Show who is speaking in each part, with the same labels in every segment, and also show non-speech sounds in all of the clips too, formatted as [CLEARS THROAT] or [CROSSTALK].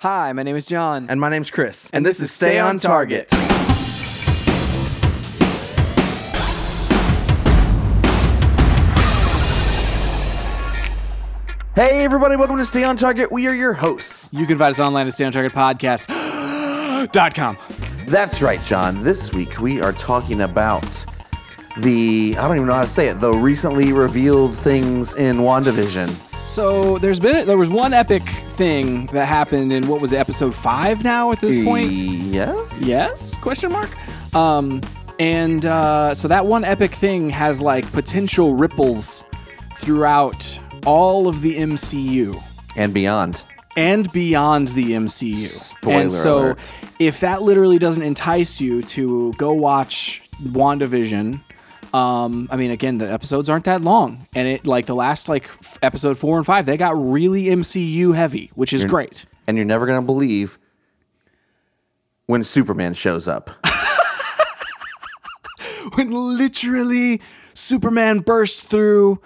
Speaker 1: Hi, my name is John.
Speaker 2: And my name's Chris.
Speaker 1: And this is Stay on Target.
Speaker 2: Hey, everybody, welcome to Stay on Target. We are your hosts.
Speaker 1: You can find us online at stayontargetpodcast.com.
Speaker 2: That's right, John. This week we are talking about the, I don't even know how to say it, the recently revealed things in WandaVision.
Speaker 1: So there's been there was one epic thing that happened in what was it, episode five now at this point?
Speaker 2: Yes?
Speaker 1: Yes? Question mark. Um, and uh, so that one epic thing has like potential ripples throughout all of the MCU
Speaker 2: And beyond.
Speaker 1: and beyond the MCU.
Speaker 2: Spoiler
Speaker 1: and so
Speaker 2: alert.
Speaker 1: if that literally doesn't entice you to go watch WandaVision, um, I mean, again, the episodes aren't that long, and it like the last like f- episode four and five, they got really MCU heavy, which is great.
Speaker 2: And you're never going to believe when Superman shows up. [LAUGHS]
Speaker 1: when literally Superman bursts through,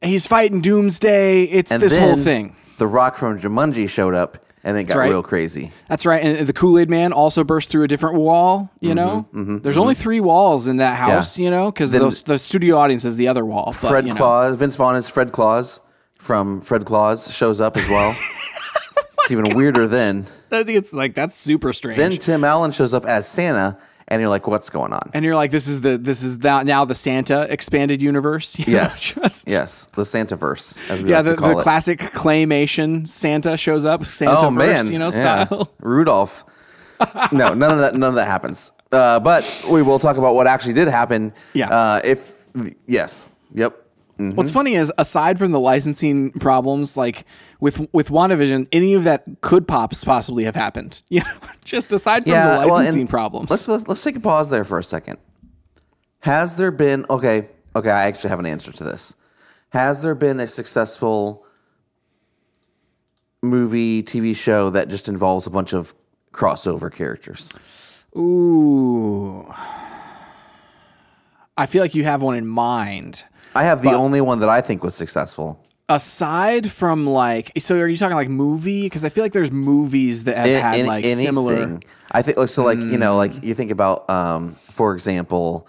Speaker 1: he's fighting Doomsday. It's
Speaker 2: And
Speaker 1: this
Speaker 2: then
Speaker 1: whole thing.
Speaker 2: The Rock from Jumanji showed up, and then it got
Speaker 1: right.
Speaker 2: real crazy.
Speaker 1: That's right. And the Kool Aid Man also burst through a different wall.
Speaker 2: Mm-hmm,
Speaker 1: You know, there's only three walls in that house. You know, because the, the studio audience is the other wall. but,
Speaker 2: Fred
Speaker 1: you know.
Speaker 2: Claus, Vince Vaughn is Fred Claus from Fred Claus shows up as well. [LAUGHS] it's even weirder then.
Speaker 1: I think it's like that's super strange.
Speaker 2: Then Tim Allen shows up as Santa, and you're like, what's going on?
Speaker 1: and you're like, this is the this is the, now the Santa expanded universe. [LAUGHS] you know,
Speaker 2: yes,
Speaker 1: just-
Speaker 2: yes, the Santa verse.
Speaker 1: Yeah,
Speaker 2: like
Speaker 1: the, the classic claymation Santa shows up, Santa
Speaker 2: oh man,
Speaker 1: you know,
Speaker 2: yeah.
Speaker 1: style. [LAUGHS]
Speaker 2: Rudolph. no, none of that. None of that happens. Uh, but we will talk about what actually did happen.
Speaker 1: Yeah.
Speaker 2: Uh, if yes, yep. Mm.
Speaker 1: What's funny is aside from the licensing problems, like with with WandaVision, any of that could pops possibly have happened. [LAUGHS] You know, just aside from the
Speaker 2: well, and
Speaker 1: licensing problems.
Speaker 2: Let's, let's let's take a pause there for a second. Has there been okay? Okay, I actually have an answer to this. Has there been a successful movie, TV show that just involves a bunch of crossover characters?
Speaker 1: Ooh. I feel like you have one in mind.
Speaker 2: I have the only one that I think was successful.
Speaker 1: Aside from like, so are you talking like movie? Because I feel like there's movies that have had
Speaker 2: Any-
Speaker 1: like
Speaker 2: anything.
Speaker 1: similar.
Speaker 2: I think like, so. Like you know, like you think about, um, for example,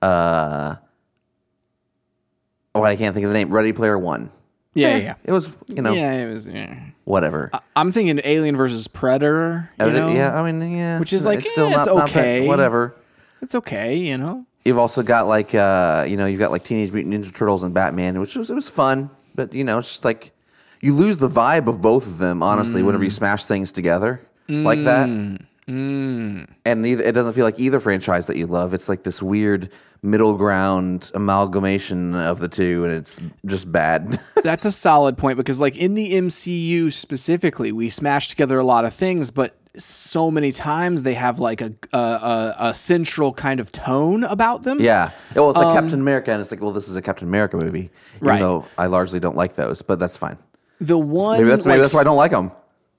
Speaker 2: uh, oh, I can't think of the name. Ready Player One.
Speaker 1: Yeah,
Speaker 2: Eh,
Speaker 1: yeah,
Speaker 2: It was you know
Speaker 1: yeah. It was. Yeah.
Speaker 2: whatever.
Speaker 1: I'm thinking Alien versus Predator. You know?
Speaker 2: yeah, I mean, yeah,
Speaker 1: Which is like,
Speaker 2: it's still
Speaker 1: eh, it's
Speaker 2: not, not that-
Speaker 1: okay.
Speaker 2: whatever.
Speaker 1: it's okay. You know.
Speaker 2: You've also got like, uh, you know, you've got like Teenage Mutant Ninja Turtles and Batman, which was it was fun, but you know, it's just like you lose the vibe of both of them. Honestly, whenever
Speaker 1: Mm.
Speaker 2: you smash things together like that, and neither it doesn't feel like either franchise that you love. It's like this weird middle ground amalgamation of the two, and it's just bad. [LAUGHS]
Speaker 1: That's a solid point because, like, in the MCU specifically, we smash together a lot of things, but so many times they have like a a, a, central kind of tone about them.
Speaker 2: yeah, well, it's like Captain America, and it's like, well, this is a Captain America movie, even
Speaker 1: Um, Right.
Speaker 2: though I largely don't like those, but that's fine.
Speaker 1: The one,
Speaker 2: Maybe that's maybe
Speaker 1: like,
Speaker 2: that's why I don't like them.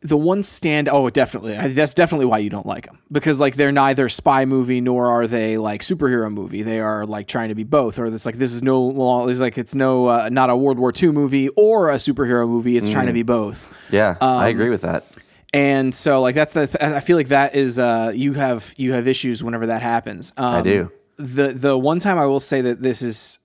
Speaker 1: the one stand. Oh, definitely. That's definitely why you don't like them because like they're neither spy movie nor are they like superhero movie. They are like trying to be both, or it's like this is no long. It's like it's no uh, not a World War II movie or a superhero movie. It's
Speaker 2: Mm.
Speaker 1: trying to be both.
Speaker 2: Yeah,
Speaker 1: Um,
Speaker 2: I agree with that.
Speaker 1: And so like that's the th- i feel like that is uh you have you have issues whenever that happens um, i
Speaker 2: do.
Speaker 1: the the one time i will say that this is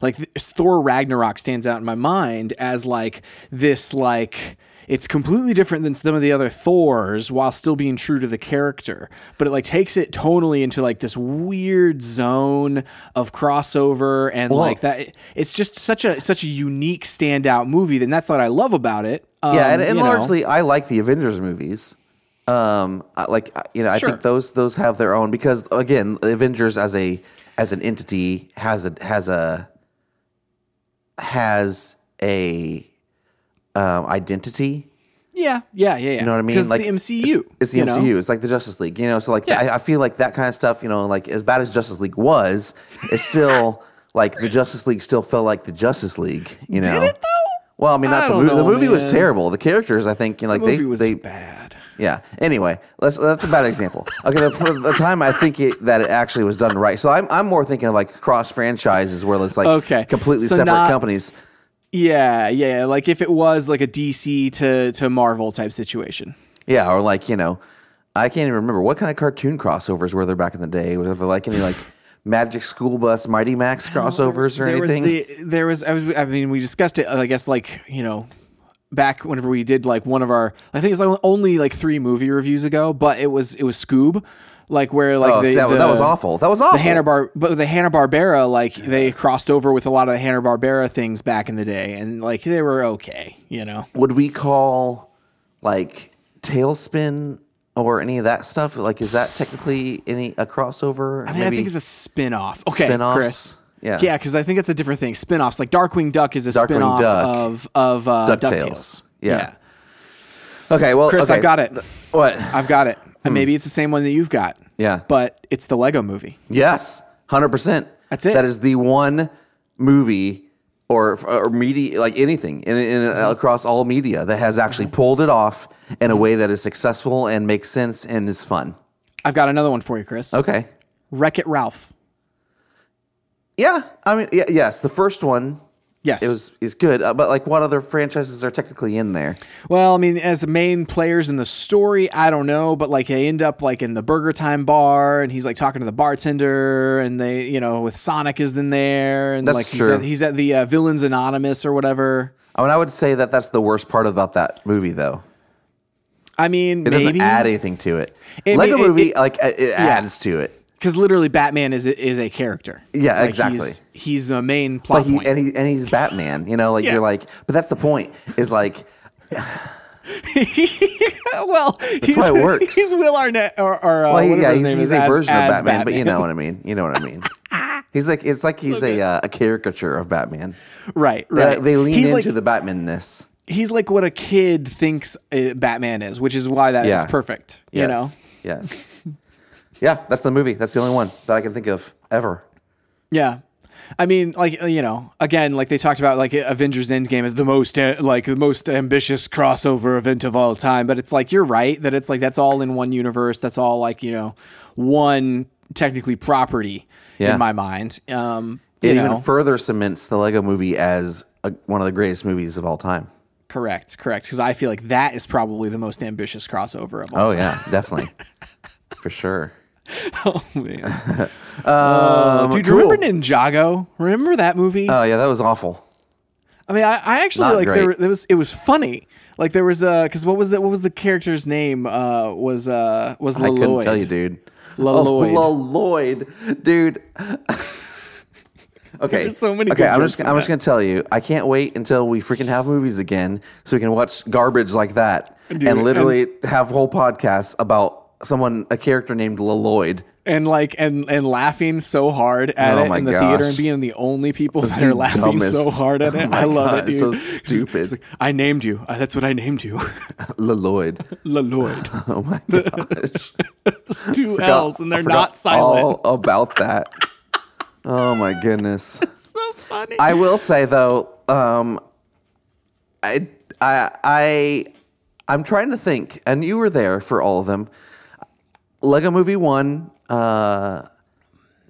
Speaker 1: like th- thor ragnarok stands out in my mind as like this like it's completely different than some of the other thors while still being true to the character but it like takes it tonally into like this weird zone of crossover and like that it's just such a such a unique standout movie and that's what i love about it um,
Speaker 2: yeah, and, and
Speaker 1: you know.
Speaker 2: largely, I like the Avengers movies. Um, like you know, I
Speaker 1: Sure.
Speaker 2: think those those have their own because again, Avengers as a as an entity has a has a has a um, identity.
Speaker 1: Yeah, yeah, yeah, yeah.
Speaker 2: You know what I mean? Like
Speaker 1: the MCU.
Speaker 2: It's, it's the MCU.
Speaker 1: know?
Speaker 2: It's like the Justice League. You know, so like
Speaker 1: Yeah.
Speaker 2: I, I feel like that kind of stuff. You know, like as bad as Justice League was, it's still [LAUGHS] like the Justice League still felt like the Justice League. You know,
Speaker 1: Did it though?
Speaker 2: Well, I mean, not
Speaker 1: I
Speaker 2: the movie. The movie was terrible. The characters, I think, you know, like
Speaker 1: The movie
Speaker 2: they
Speaker 1: was
Speaker 2: they
Speaker 1: bad.
Speaker 2: yeah. Anyway, let's, that's a bad example. Okay, the, the time I think it, that it actually was done right. So I'm, I'm more thinking of like cross franchises where it's like
Speaker 1: Okay.
Speaker 2: completely
Speaker 1: So
Speaker 2: separate
Speaker 1: not-
Speaker 2: companies.
Speaker 1: Yeah, yeah. Like if it was like a DC to to Marvel type situation.
Speaker 2: Yeah, or like you know, I can't even remember what kind of cartoon crossovers were there back in the day. Was there like any like Magic School Bus, Mighty Max crossovers or
Speaker 1: there
Speaker 2: anything?
Speaker 1: Was the, there was I was I mean we discussed it I guess like you know back whenever we did like one of our I think it's like only like three movie reviews ago, but it was it was Scoob, like where like
Speaker 2: oh,
Speaker 1: the,
Speaker 2: that,
Speaker 1: the,
Speaker 2: that was awful. That was awful.
Speaker 1: The Hanna Bar, but the Hanna Barbera, like they crossed over with a lot of the Hanna Barbera things back in the day, and like they were okay, you know.
Speaker 2: Would we call like TaleSpin or any of that stuff? Like, is that technically any a crossover?
Speaker 1: I mean, I think it's a spin-off. Okay,
Speaker 2: Spin-offs?
Speaker 1: Chris.
Speaker 2: Yeah.
Speaker 1: yeah, because I think it's a different thing. Spin-offs, like Darkwing Duck, is a
Speaker 2: Darkwing
Speaker 1: spin-off
Speaker 2: Duck.
Speaker 1: of of uh,
Speaker 2: DuckTales.
Speaker 1: Ducktales.
Speaker 2: Yeah. okay. Well,
Speaker 1: Chris,
Speaker 2: okay.
Speaker 1: I've got it.
Speaker 2: What?
Speaker 1: I've got it. And maybe hmm. it's the same one that you've got.
Speaker 2: Yeah.
Speaker 1: But it's the Lego movie.
Speaker 2: Yes, hundred percent.
Speaker 1: That's it.
Speaker 2: That is the one movie or or media like anything in, in
Speaker 1: Mm-hmm.
Speaker 2: across all media that has actually mm-hmm. pulled it off in a mm-hmm. way that is successful and makes sense and is fun.
Speaker 1: I've got another one for you, Chris.
Speaker 2: Okay.
Speaker 1: Wreck It Ralph.
Speaker 2: Yeah, I mean, yeah, yes, the first one
Speaker 1: Yes.
Speaker 2: it was is good, uh, but like, what other franchises are technically in there?
Speaker 1: Well, I mean, as the main players in the story, I don't know, but like they end up like in the Burger Time bar, and he's like talking to the bartender, and they, you know, with Sonic is in there, and
Speaker 2: That's
Speaker 1: like he's at, he's at the uh, Villains Anonymous or whatever.
Speaker 2: I mean, I would say that that's the worst part about that movie, though.
Speaker 1: I mean,
Speaker 2: It doesn't add anything to it.
Speaker 1: It-
Speaker 2: Lego
Speaker 1: it- it-
Speaker 2: movie, like, it, it adds to it.
Speaker 1: Because literally Batman is a, is a character.
Speaker 2: Yeah,
Speaker 1: Like,
Speaker 2: exactly.
Speaker 1: He's, he's a main plot
Speaker 2: But he
Speaker 1: point.
Speaker 2: and he and he's Batman, you know, like
Speaker 1: Yeah.
Speaker 2: you're like, but that's the point. Is like [LAUGHS]
Speaker 1: well, he's,
Speaker 2: why it works.
Speaker 1: He's Will Arnett, or, or uh,
Speaker 2: Well, he- yeah,
Speaker 1: his
Speaker 2: he's,
Speaker 1: name
Speaker 2: he's
Speaker 1: is,
Speaker 2: a
Speaker 1: as-
Speaker 2: version
Speaker 1: as
Speaker 2: of Batman, but you know what I mean. You know what I mean. [LAUGHS] He's like it's like he's a uh, a caricature of Batman.
Speaker 1: right, right.
Speaker 2: They, lean
Speaker 1: he's
Speaker 2: into
Speaker 1: like,
Speaker 2: the Batmanness.
Speaker 1: he's like what a kid thinks uh, Batman is, which is why that it's perfect.
Speaker 2: Yes.
Speaker 1: You know,
Speaker 2: Yes. Yeah, that's the movie. That's the only one that I can think of ever.
Speaker 1: yeah. I mean, like uh, you know, again, like they talked about, like Avengers Endgame is the most uh, like the most ambitious crossover event of all time. But it's like you're right that it's like that's all in one universe. That's all like you know one technically property
Speaker 2: Yeah.
Speaker 1: in my mind. Um,
Speaker 2: It
Speaker 1: you
Speaker 2: even further cements the Lego movie as a, one of the greatest movies of all time.
Speaker 1: correct, correct. Because I feel like that is probably the most ambitious crossover of all time.
Speaker 2: Oh
Speaker 1: time.
Speaker 2: yeah, [LAUGHS] definitely. For sure. [LAUGHS]
Speaker 1: Oh man, [LAUGHS]
Speaker 2: Um,
Speaker 1: dude,
Speaker 2: cool.
Speaker 1: remember Ninjago? Remember that movie?
Speaker 2: Oh yeah, that was awful.
Speaker 1: I mean, I, I actually
Speaker 2: Not
Speaker 1: like
Speaker 2: great.
Speaker 1: there, there was it was funny. Like there was uh because what was the what was the character's name? Uh was uh was
Speaker 2: I couldn't tell you, dude.
Speaker 1: Leloid.
Speaker 2: Oh, Leloid, dude. [LAUGHS] okay.
Speaker 1: There's so many
Speaker 2: Okay, I'm just I'm just gonna tell you, I can't wait until we freaking have movies again, so we can watch garbage like that
Speaker 1: Dude,
Speaker 2: and literally have whole podcasts about someone, a character named Leloid.
Speaker 1: and like and and laughing so hard at
Speaker 2: Oh
Speaker 1: it in the theater and being the only people that are laughing
Speaker 2: dumbest.
Speaker 1: so hard at it.
Speaker 2: Oh
Speaker 1: I love
Speaker 2: God,
Speaker 1: it, dude. [LAUGHS]
Speaker 2: so stupid.
Speaker 1: like, I named you. Uh, that's what I named you. [LAUGHS]
Speaker 2: Leloid.
Speaker 1: Leloid. [LAUGHS]
Speaker 2: Oh my gosh.
Speaker 1: Two L's and they're
Speaker 2: forgot
Speaker 1: not silent.
Speaker 2: All about that. Oh my goodness.
Speaker 1: It's so funny.
Speaker 2: I will say though, um, I, I, I, I'm trying to think, and you were there for all of them. Lego Movie One. Uh,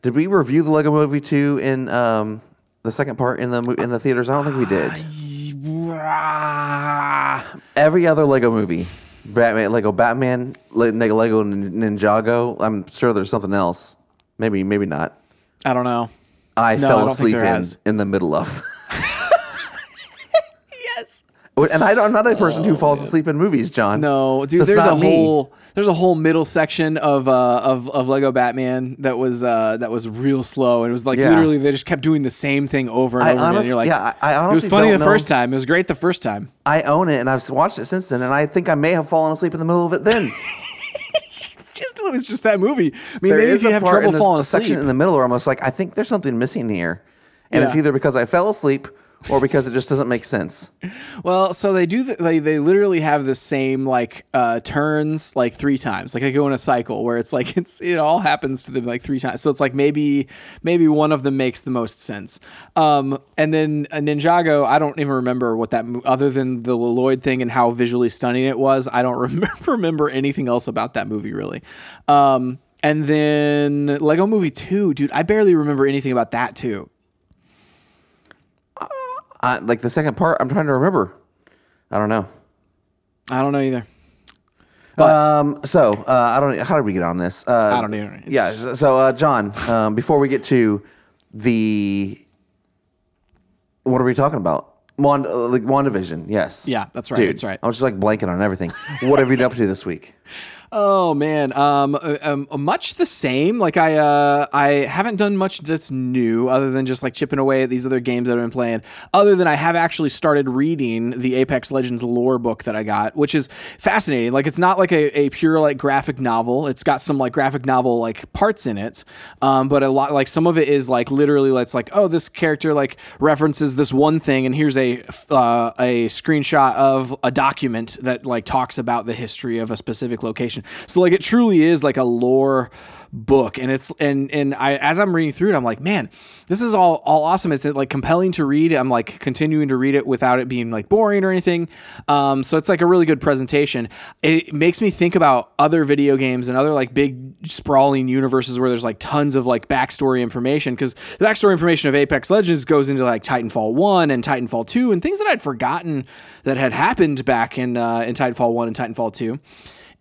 Speaker 2: did we review the Lego Movie Two in um, the second part in the in the theaters? I don't think we did.
Speaker 1: Ah,
Speaker 2: Every other Lego movie, Batman, Lego Batman, Lego Nin- Ninjago. I'm sure there's something else. Maybe, maybe not.
Speaker 1: I don't know.
Speaker 2: I
Speaker 1: No,
Speaker 2: fell
Speaker 1: don't
Speaker 2: asleep in in the middle of. [LAUGHS]
Speaker 1: Yes.
Speaker 2: And I, I'm not a person who falls asleep in movies, John.
Speaker 1: No, dude.
Speaker 2: That's
Speaker 1: there's a
Speaker 2: me.
Speaker 1: whole there's a whole middle section of uh of, of Lego Batman that was uh that was real slow and it was like
Speaker 2: Yeah.
Speaker 1: literally they just kept doing the same thing over and
Speaker 2: I
Speaker 1: over again.
Speaker 2: honest-
Speaker 1: You're like,
Speaker 2: yeah, I- I
Speaker 1: it was funny the
Speaker 2: know.
Speaker 1: first time. It was great the first time.
Speaker 2: I own it, and I've watched it since then, and I think I may have fallen asleep in the middle of it. Then [LAUGHS] [LAUGHS]
Speaker 1: It's just it was just that movie. I mean,
Speaker 2: there
Speaker 1: maybe
Speaker 2: is
Speaker 1: you
Speaker 2: a
Speaker 1: have
Speaker 2: part
Speaker 1: trouble
Speaker 2: in the
Speaker 1: falling
Speaker 2: section
Speaker 1: asleep.
Speaker 2: in the middle where I'm just like, I think there's something missing here, and it's either because I fell asleep or because it just doesn't make sense.
Speaker 1: Well, so they do. The, they they literally have the same like uh, turns like three times. Like they go in a cycle where it's like [LAUGHS] it's it all happens to them like three times. So it's like maybe maybe one of them makes the most sense. Um, and then a Ninjago, I don't even remember what that other than the Lloyd thing and how visually stunning it was. I don't [LAUGHS] remember remember anything else about that movie really. Um, and then Lego Movie Two, dude, I barely remember anything about that too.
Speaker 2: Uh, like the second part, I'm trying to remember. I don't know.
Speaker 1: I don't know either. But
Speaker 2: Um, so uh, I don't. How did we get on this? Uh,
Speaker 1: I don't know.
Speaker 2: Yeah. So, so, uh, John, um, before we get to the, what are we talking about? Wand, uh, like WandaVision. Yes.
Speaker 1: Yeah, that's right,
Speaker 2: Dude,
Speaker 1: that's right.
Speaker 2: I was just like blanking on everything. what have you been up to this week? [LAUGHS]
Speaker 1: Oh man, um, uh, um, much the same. Like I, uh, I haven't done much that's new, other than just like chipping away at these other games that I've been playing. Other than I have actually started reading the Apex Legends lore book that I got, which is fascinating. Like it's not like a, a pure like graphic novel. It's got some like graphic novel like parts in it, um, but a lot like some of it is like literally it's like oh this character like references this one thing, and here's a uh, a screenshot of a document that like talks about the history of a specific location. So like it truly is like a lore book and it's and and I as I'm reading through it I'm like man this is all all awesome. It's like compelling to read. I'm like continuing to read it without it being like boring or anything. Um so it's like a really good presentation. It makes me think about other video games and other like big sprawling universes where there's like tons of like backstory information because the backstory information of Apex Legends goes into like Titanfall 1 and Titanfall 2 and things that I'd forgotten that had happened back in uh, in Titanfall 1 and Titanfall 2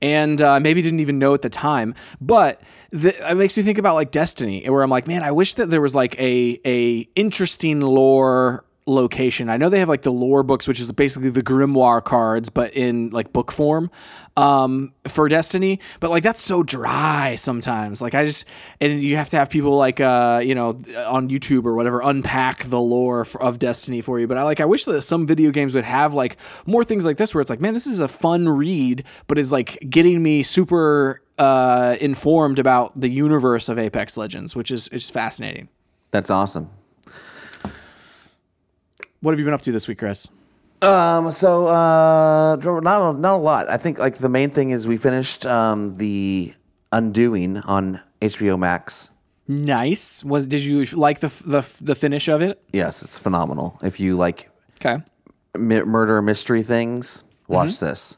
Speaker 1: and uh, maybe didn't even know at the time. But the, it makes me think about like Destiny, where I'm like, man, I wish that there was like a a interesting lore location. I know they have like the lore books, which is basically the grimoire cards, but in like book form um, for Destiny. But like that's so dry sometimes. Like I just and you have to have people like uh, you know on YouTube or whatever unpack the lore for, of Destiny for you. But I like I wish that some video games would have like more things like this, where it's like, man, this is a fun read, but is like getting me super uh, informed about the universe of Apex Legends, which is is fascinating.
Speaker 2: That's awesome.
Speaker 1: What have you been up to this week, Chris?
Speaker 2: Um. So, uh, not a- not a lot. I think like the main thing is we finished um the Undoing on HBO Max.
Speaker 1: Nice. Was did you like the the the finish of it?
Speaker 2: Yes, it's phenomenal. If you like
Speaker 1: Okay.
Speaker 2: mi- murder mystery things, watch this.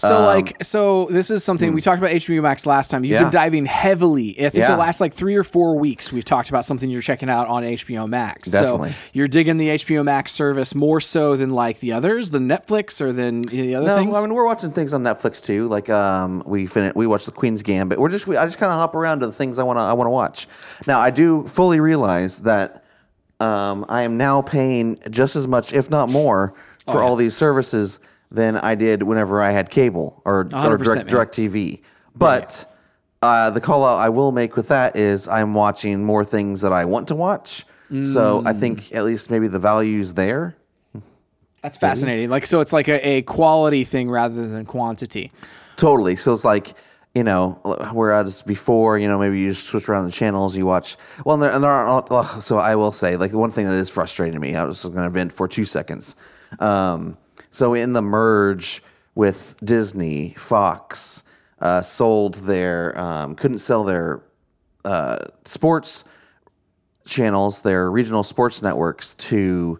Speaker 1: So like so this is something we talked about HBO Max last time. You've
Speaker 2: Yeah.
Speaker 1: been diving heavily. I think
Speaker 2: Yeah.
Speaker 1: the last like 3 or 4 weeks we've talked about something you're checking out on HBO Max.
Speaker 2: Definitely.
Speaker 1: So you're digging the HBO Max service more so than like the others, the Netflix or than the other
Speaker 2: No,
Speaker 1: things.
Speaker 2: I mean we're watching things on Netflix too. Like um, we fin- we watched The Queen's Gambit. We're just we, I just kind of hop around to the things I want to I want to watch. Now I do fully realize that um, I am now paying just as much, if not more,
Speaker 1: Oh,
Speaker 2: for all these services than I did whenever I had cable or or direct, DirecTV. But uh, the call out I will make with that is I'm watching more things that I want to watch. So
Speaker 1: Mm.
Speaker 2: I think at least maybe the value's there.
Speaker 1: That's fascinating. Like so it's like a, a quality thing rather than quantity.
Speaker 2: Totally. So it's like, you know, whereas before, you know, maybe you just switch around the channels, you watch. Well, and there, and there aren't. So I will say, like, the one thing that is frustrating me, I was going to vent for two seconds. Um, so in the merge with Disney, Fox uh, sold their, um, couldn't sell their uh, sports channels, their regional sports networks to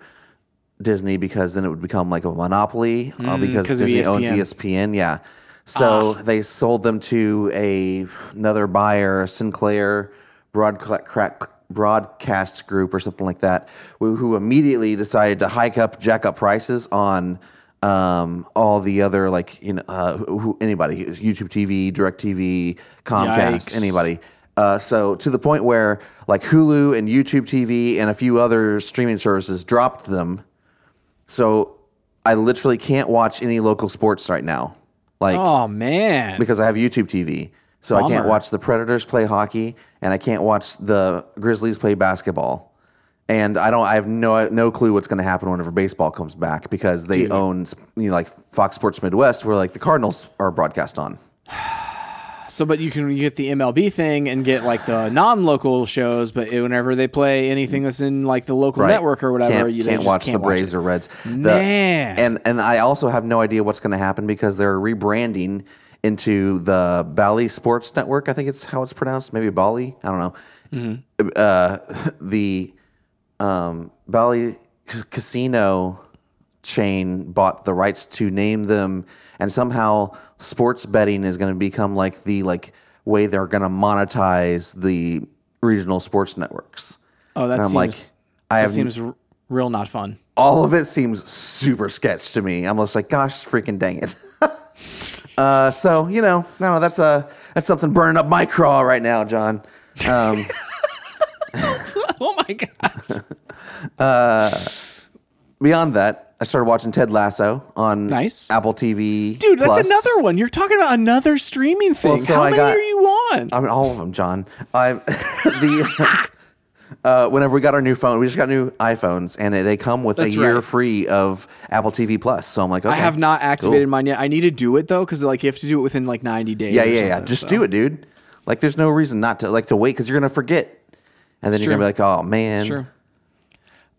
Speaker 2: Disney because then it would become like a monopoly uh, because
Speaker 1: 'cause of E
Speaker 2: Disney owns
Speaker 1: ESPN.
Speaker 2: ESPN. Yeah. So they sold them to a another buyer, Sinclair Broadcast Broadcast Group or something like that, who, who immediately decided to hike up, jack up prices on um, all the other like you know uh, who, anybody, YouTube TV, DirecTV, Comcast,
Speaker 1: Yikes.
Speaker 2: anybody. Uh, so to the point where like Hulu and YouTube TV and a few other streaming services dropped them. So I literally can't watch any local sports right now. Like
Speaker 1: Oh man.
Speaker 2: because I have YouTube TV. So I can't watch the Predators play hockey and I can't watch the Grizzlies play basketball. And I don't I have no no clue what's going to happen whenever baseball comes back because they own you know, like Fox Sports Midwest where like the Cardinals are broadcast on. [SIGHS]
Speaker 1: So, but you can you get the MLB thing and get like the non-local shows, but whenever they play anything that's in like the local
Speaker 2: Right.
Speaker 1: network or whatever,
Speaker 2: Can't,
Speaker 1: you
Speaker 2: can't
Speaker 1: just
Speaker 2: watch
Speaker 1: can't
Speaker 2: the
Speaker 1: watch
Speaker 2: Braves
Speaker 1: it.
Speaker 2: or Reds. The-
Speaker 1: Man.
Speaker 2: and and I also have no idea what's going to happen because they're rebranding into the Bally Sports Network. I think it's how it's pronounced. Maybe Bali. I don't know.
Speaker 1: Mm-hmm.
Speaker 2: Uh, [LAUGHS] the um, Bally Casino chain bought the rights to name them, and somehow sports betting is going to become like the like way they're going to monetize the regional sports networks.
Speaker 1: Oh, that
Speaker 2: And I'm
Speaker 1: seems
Speaker 2: like, I have
Speaker 1: seems r- real not fun.
Speaker 2: all of it seems super sketch to me. I'm just like, gosh, freaking dang it. [LAUGHS] Uh, so you know, no, that's a that's something burning up my craw right now, John. Um, [LAUGHS] [LAUGHS] [LAUGHS]
Speaker 1: oh my gosh. [LAUGHS]
Speaker 2: beyond that, I started watching Ted Lasso on
Speaker 1: Nice.
Speaker 2: Apple TV.
Speaker 1: Dude, that's
Speaker 2: Plus.
Speaker 1: another one. You're talking about another streaming thing.
Speaker 2: so
Speaker 1: How
Speaker 2: I
Speaker 1: many
Speaker 2: got-
Speaker 1: are you on?
Speaker 2: I mean, all of them, John. I [LAUGHS] the uh, whenever we got our new phone, we just got new iPhones, and they come with
Speaker 1: That's
Speaker 2: a year
Speaker 1: right.
Speaker 2: free of Apple TV Plus. So I'm like, okay,
Speaker 1: I have not activated
Speaker 2: cool.
Speaker 1: mine yet. I need to do it though, because like you have to do it within like 90 days.
Speaker 2: Yeah, yeah, yeah. Just
Speaker 1: so.
Speaker 2: do it, dude. Like, there's no reason not to like to wait because you're gonna forget, and then you're gonna be like, oh man,
Speaker 1: Sure.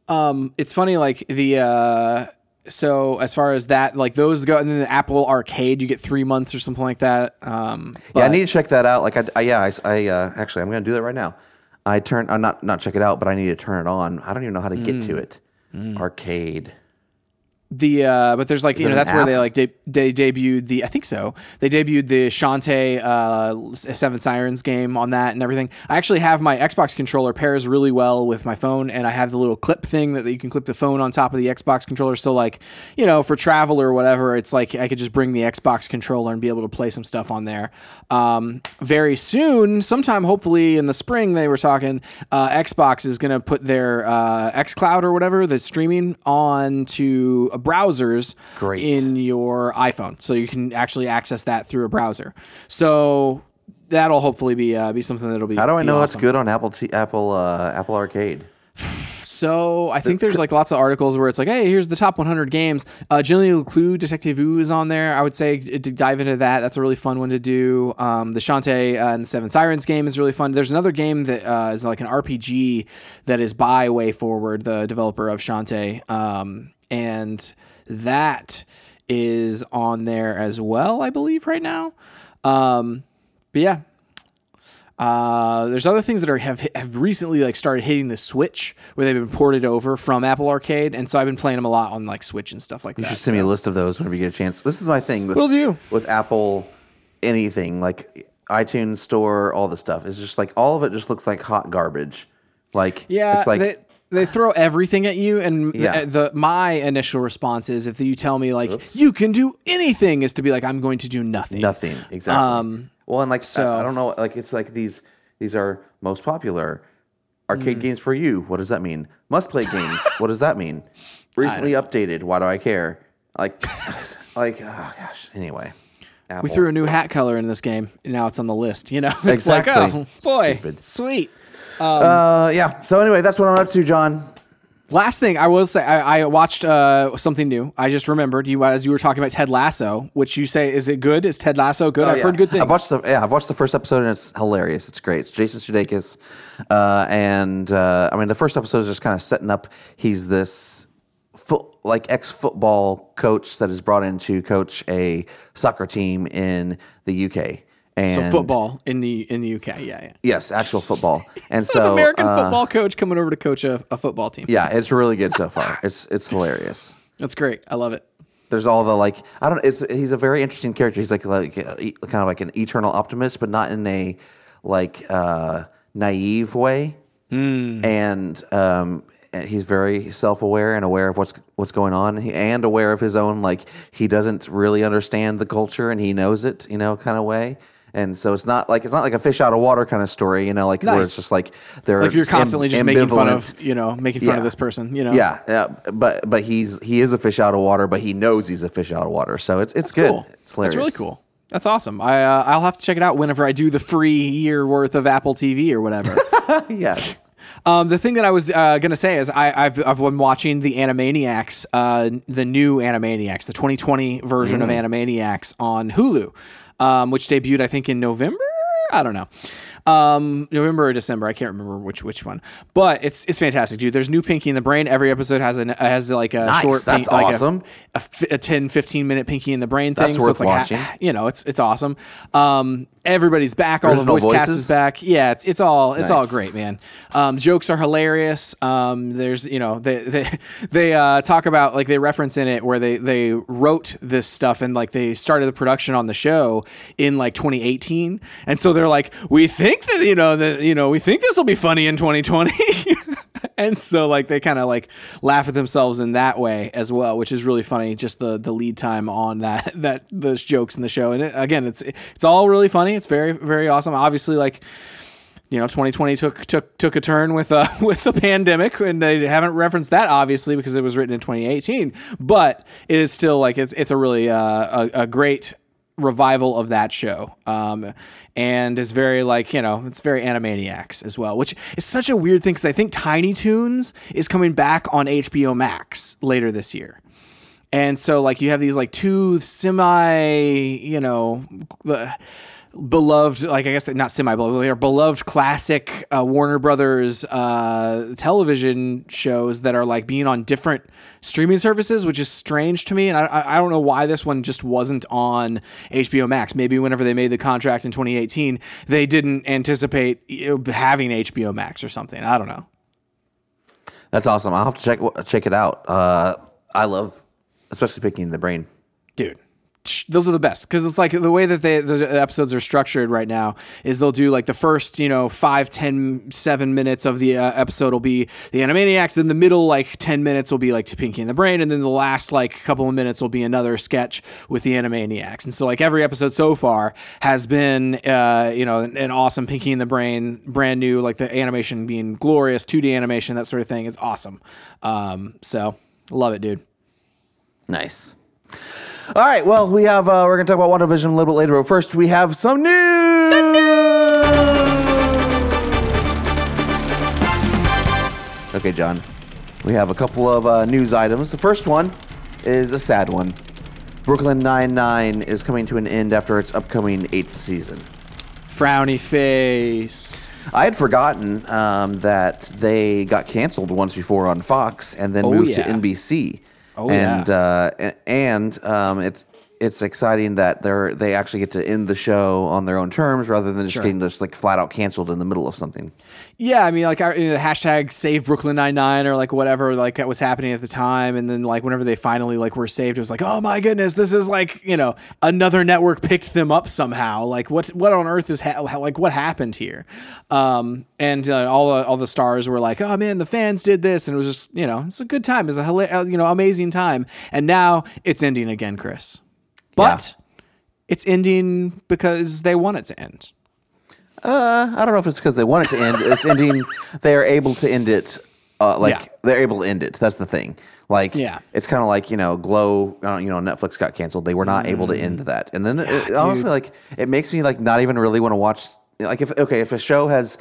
Speaker 1: Um, it's funny, like the uh, so as far as that, like those go, and then the Apple Arcade, you get three months or something like that. Um,
Speaker 2: Yeah, I need to check that out. Like, I, I yeah, I, I uh, actually, I'm gonna do that right now. I turn, uh, not not check it out, but I need to turn it on. I don't even know how to get
Speaker 1: Mm.
Speaker 2: to it. Arcade.
Speaker 1: The uh, but there's like you know that's where they like de- they debuted the I think so they debuted the Shantae uh, Seven Sirens game on that and everything. I actually have my Xbox controller pairs really well with my phone, and I have the little clip thing that you can clip the phone on top of the Xbox controller. So like you know for travel or whatever, it's like I could just bring the Xbox controller and be able to play some stuff on there. Um, very soon, sometime hopefully in the spring, they were talking uh, Xbox is going to put their uh, xCloud or whatever the streaming on to browsers
Speaker 2: Great.
Speaker 1: in your iPhone, so you can actually access that through a browser. So that'll hopefully be uh, be something that'll be.
Speaker 2: How do I know what's
Speaker 1: awesome.
Speaker 2: good on Apple T- Apple uh, Apple Arcade?
Speaker 1: So I think there's like lots of articles where it's like, hey, here's the top 100 games. Uh, Jenny LeClue, Detective Ooh is on there. I would say to dive into that. That's a really fun one to do. Um, the Shantae uh, and the Seven Sirens game is really fun. There's another game that uh, is like an RPG that is by WayForward, the developer of Shantae, um, and that is on there as well, I believe, right now. Um, but yeah, uh, there's other things that are have have recently like started hitting the Switch where they've been ported over from Apple Arcade, and so I've been playing them a lot on like Switch and stuff like
Speaker 2: You
Speaker 1: that.
Speaker 2: should send me a list of those whenever you get a chance. This is my thing with
Speaker 1: Will do.
Speaker 2: with Apple anything like iTunes Store, all the stuff. It's just like all of it just looks like hot garbage. Like
Speaker 1: yeah,
Speaker 2: it's like
Speaker 1: they they [SIGHS] throw everything at you, and
Speaker 2: Yeah.
Speaker 1: the, the my initial response is if you tell me like you can do anything, is to be like I'm going to do nothing.
Speaker 2: nothing exactly.
Speaker 1: Um,
Speaker 2: well, and like
Speaker 1: so-
Speaker 2: I, I don't know, like it's like these these are most popular arcade
Speaker 1: Mm.
Speaker 2: games for you. What does that mean? Must play games. what does that mean? [LAUGHS] Recently updated. Why do I care? Like, [LAUGHS] like oh gosh. Anyway, Apple.
Speaker 1: We threw a new hat color in this game, and now it's on the list. You know, [LAUGHS] it's
Speaker 2: Exactly.
Speaker 1: like oh boy,
Speaker 2: Stupid.
Speaker 1: sweet.
Speaker 2: Uh, yeah. So anyway, that's what I'm up to, John.
Speaker 1: Last thing I will say, I, I watched uh, something new. I just remembered you as you were talking about Ted Lasso, which you say is it good? Is Ted Lasso good? I've
Speaker 2: Oh, yeah.
Speaker 1: heard good things.
Speaker 2: I've watched the yeah, I've watched the first episode and it's hilarious. It's great. It's Jason Sudeikis, uh, and uh, I mean the first episode is just kind of setting up. He's this foot like ex football coach that is brought in to coach a soccer team in the UK. And
Speaker 1: so football in the in the UK, yeah, yeah.
Speaker 2: yes, actual football. And
Speaker 1: So,
Speaker 2: so
Speaker 1: it's an American
Speaker 2: uh,
Speaker 1: football coach coming over to coach a, a football team.
Speaker 2: Yeah, it's really good so far. It's it's hilarious.
Speaker 1: That's great. I love it.
Speaker 2: there's all the like I don't it's he's a very interesting character. He's like like kind of like an eternal optimist, but not in a like uh, naive way. And um, he's very self aware and aware of what's what's going on, and aware of his own like he doesn't really understand the culture and he knows it, you know, kind of way. And so it's not like it's not like a fish out of water kind of story, you know, like where it's just like they're
Speaker 1: Like you're constantly just making fun of you know making fun
Speaker 2: Yeah.
Speaker 1: of this person. You know,
Speaker 2: Yeah, yeah, but but he's he is a fish out of water, but he knows he's a fish out of water. So it's it's good.
Speaker 1: cool.
Speaker 2: It's hilarious.
Speaker 1: That's really cool. That's awesome. I uh, I'll have to check it out whenever I do the free year worth of Apple TV or whatever. [LAUGHS]
Speaker 2: yes.
Speaker 1: Um, the thing that I was uh, gonna say is I, I've I've been watching the Animaniacs, uh, the new Animaniacs, the 2020 version of
Speaker 2: Mm.
Speaker 1: Animaniacs on Hulu, um, which debuted I think in November. I don't know, um, November or December. I can't remember which which one, but it's it's fantastic, dude. There's new Pinky and the Brain. Every episode has an has like a
Speaker 2: Nice.
Speaker 1: short,
Speaker 2: That's
Speaker 1: like a-
Speaker 2: awesome.
Speaker 1: a, fi- a 10 15 minute Pinky and the Brain thing.
Speaker 2: That's
Speaker 1: so
Speaker 2: worth
Speaker 1: it's like
Speaker 2: watching.
Speaker 1: you know, it's it's awesome. Um, everybody's back. All
Speaker 2: Original
Speaker 1: the voice cast
Speaker 2: voices?
Speaker 1: is back. Yeah, it's it's all it's all great, man. Um, jokes are hilarious. Um, there's you know they they [LAUGHS] they uh, talk about like they reference in it where they they wrote this stuff and like they started the production on the show in like 2018, and so they're like we think that you know that you know we think this will be funny in 2020. [LAUGHS] and so like they kind of like laugh at themselves in that way as well, which is really funny. Just the the lead time on that [LAUGHS] that those jokes in the show, and it, again, it's it's all really funny. It's very very awesome. Obviously, like you know 2020 took took took a turn with uh [LAUGHS] with the pandemic and they haven't referenced that obviously because it was written in 2018 but it is still like it's it's a really uh, a, a great revival of that show. Um and it's very like you know it's very animaniacs as well which it's such a weird thing because i think tiny toons is coming back on hbo max later this year. And so like you have these like two semi you know the beloved, like I guess not semi beloved, they're beloved classic uh, Warner Brothers uh, television shows that are like being on different streaming services, which is strange to me. And I, I don't know why this one just wasn't on HBO Max. Maybe whenever they made the contract in 2018, they didn't anticipate having HBO Max or something. I don't know.
Speaker 2: That's awesome. I'll have to check check it out. Uh, I love, especially Pinky and the Brain,
Speaker 1: dude those are the best. Because it's like the way that they the episodes are structured right now is they'll do like the first you know five ten seven minutes of the uh, episode will be the animaniacs then the middle like 10 minutes will be like pinky and the brain and then the last like couple of minutes will be another sketch with the animaniacs. And so like every episode so far has been uh, you know an, an awesome pinky and the brain brand new like the animation being glorious 2d animation that sort of thing. Is awesome. Um, so love it dude.
Speaker 2: Nice all right. Well, we have. Uh, we're going to talk about WandaVision a little bit later. But first, we have some news. Okay, John. We have a couple of uh, news items. The first one is a sad one. Brooklyn Nine Nine is coming to an end after its upcoming eighth season.
Speaker 1: Frowny face.
Speaker 2: I had forgotten um, that they got canceled once before on Fox and then oh, moved yeah. to NBC. Oh and, yeah. Uh, and um, it's it's exciting that they're they actually get to end the show on their own terms rather than just sure. getting just like flat out canceled in the middle of something.
Speaker 1: Yeah, I mean, like you know, the hashtag Save Brooklyn Nine Nine or like whatever, like that was happening at the time, and then like whenever they finally like were saved, it was like, oh my goodness, this is like you know another network picked them up somehow. Like what what on earth is ha- like what happened here? Um, and uh, all the all the stars were like, oh man, the fans did this, and it was just you know it's a good time, it's a uh, you know amazing time, and now it's ending again, Chris. But yeah. it's ending because they want it to end.
Speaker 2: Uh, I don't know if it's because they want it to end. [LAUGHS] It's ending. They are able to end it. Uh, like yeah. they're able to end it. That's the thing. Like, yeah. it's kind of like you know, Glow. Uh, you know, Netflix got canceled. They were not mm. able to end mm. that. And then yeah, it, honestly, like, it makes me like not even really want to watch. Like, if okay, if a show has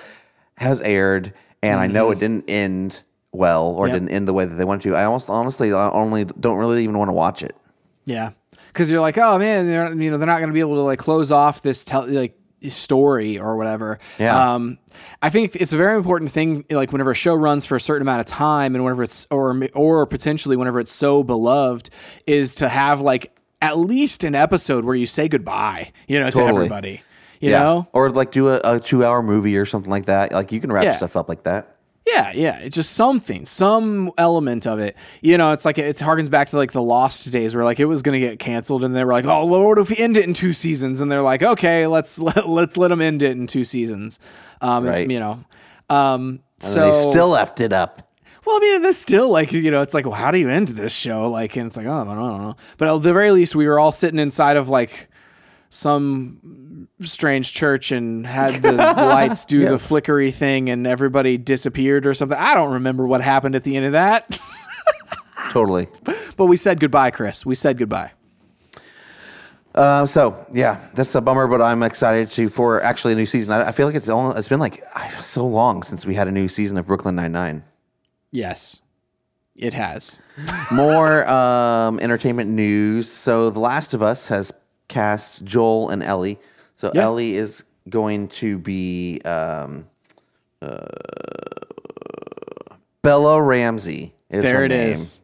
Speaker 2: has aired and mm. I know it mm-hmm. didn't end well or yep. didn't end the way that they wanted to, I almost honestly I only don't really even want to watch it.
Speaker 1: Yeah, because you're like, oh man, you know, they're not going to be able to like close off this tel- like story or whatever.
Speaker 2: Yeah.
Speaker 1: Um, I think it's a very important thing, like whenever a show runs for a certain amount of time, and whenever it's or or potentially whenever it's so beloved, is to have like at least an episode where you say goodbye, you know, totally. to everybody. You yeah. know,
Speaker 2: or like do a, a two-hour movie or something like that. Like you can wrap yeah. stuff up like that.
Speaker 1: Yeah, yeah. It's just something, some element of it. You know, it's like it harkens back to like the Lost days where like it was going to get canceled, and they were like, "Oh, what if we end it in two seasons?" And they're like, "Okay, let's [LAUGHS] let, let's let them end it in two seasons." Um, right. And, you know, um, and so
Speaker 2: they still left it up.
Speaker 1: Well, I mean, this still like you know, it's like, well, how do you end this show? Like, and it's like, oh, I don't know. But at the very least, we were all sitting inside of like some strange church and had the [LAUGHS] lights do yes. the flickery thing and everybody disappeared or something. I don't remember what happened at the end of that. [LAUGHS]
Speaker 2: totally.
Speaker 1: But we said goodbye, Chris. We said goodbye.
Speaker 2: Uh, so yeah, that's a bummer, but I'm excited to for actually a new season. I, I feel like it's only, it's been like so long since we had a new season of Brooklyn Nine Nine.
Speaker 1: Yes, it has.
Speaker 2: More um, entertainment news. So The Last of Us has cast Joel and Ellie. So yeah. Ellie is going to be um, uh, Bella Ramsey. Is
Speaker 1: there
Speaker 2: her
Speaker 1: it
Speaker 2: name.
Speaker 1: is.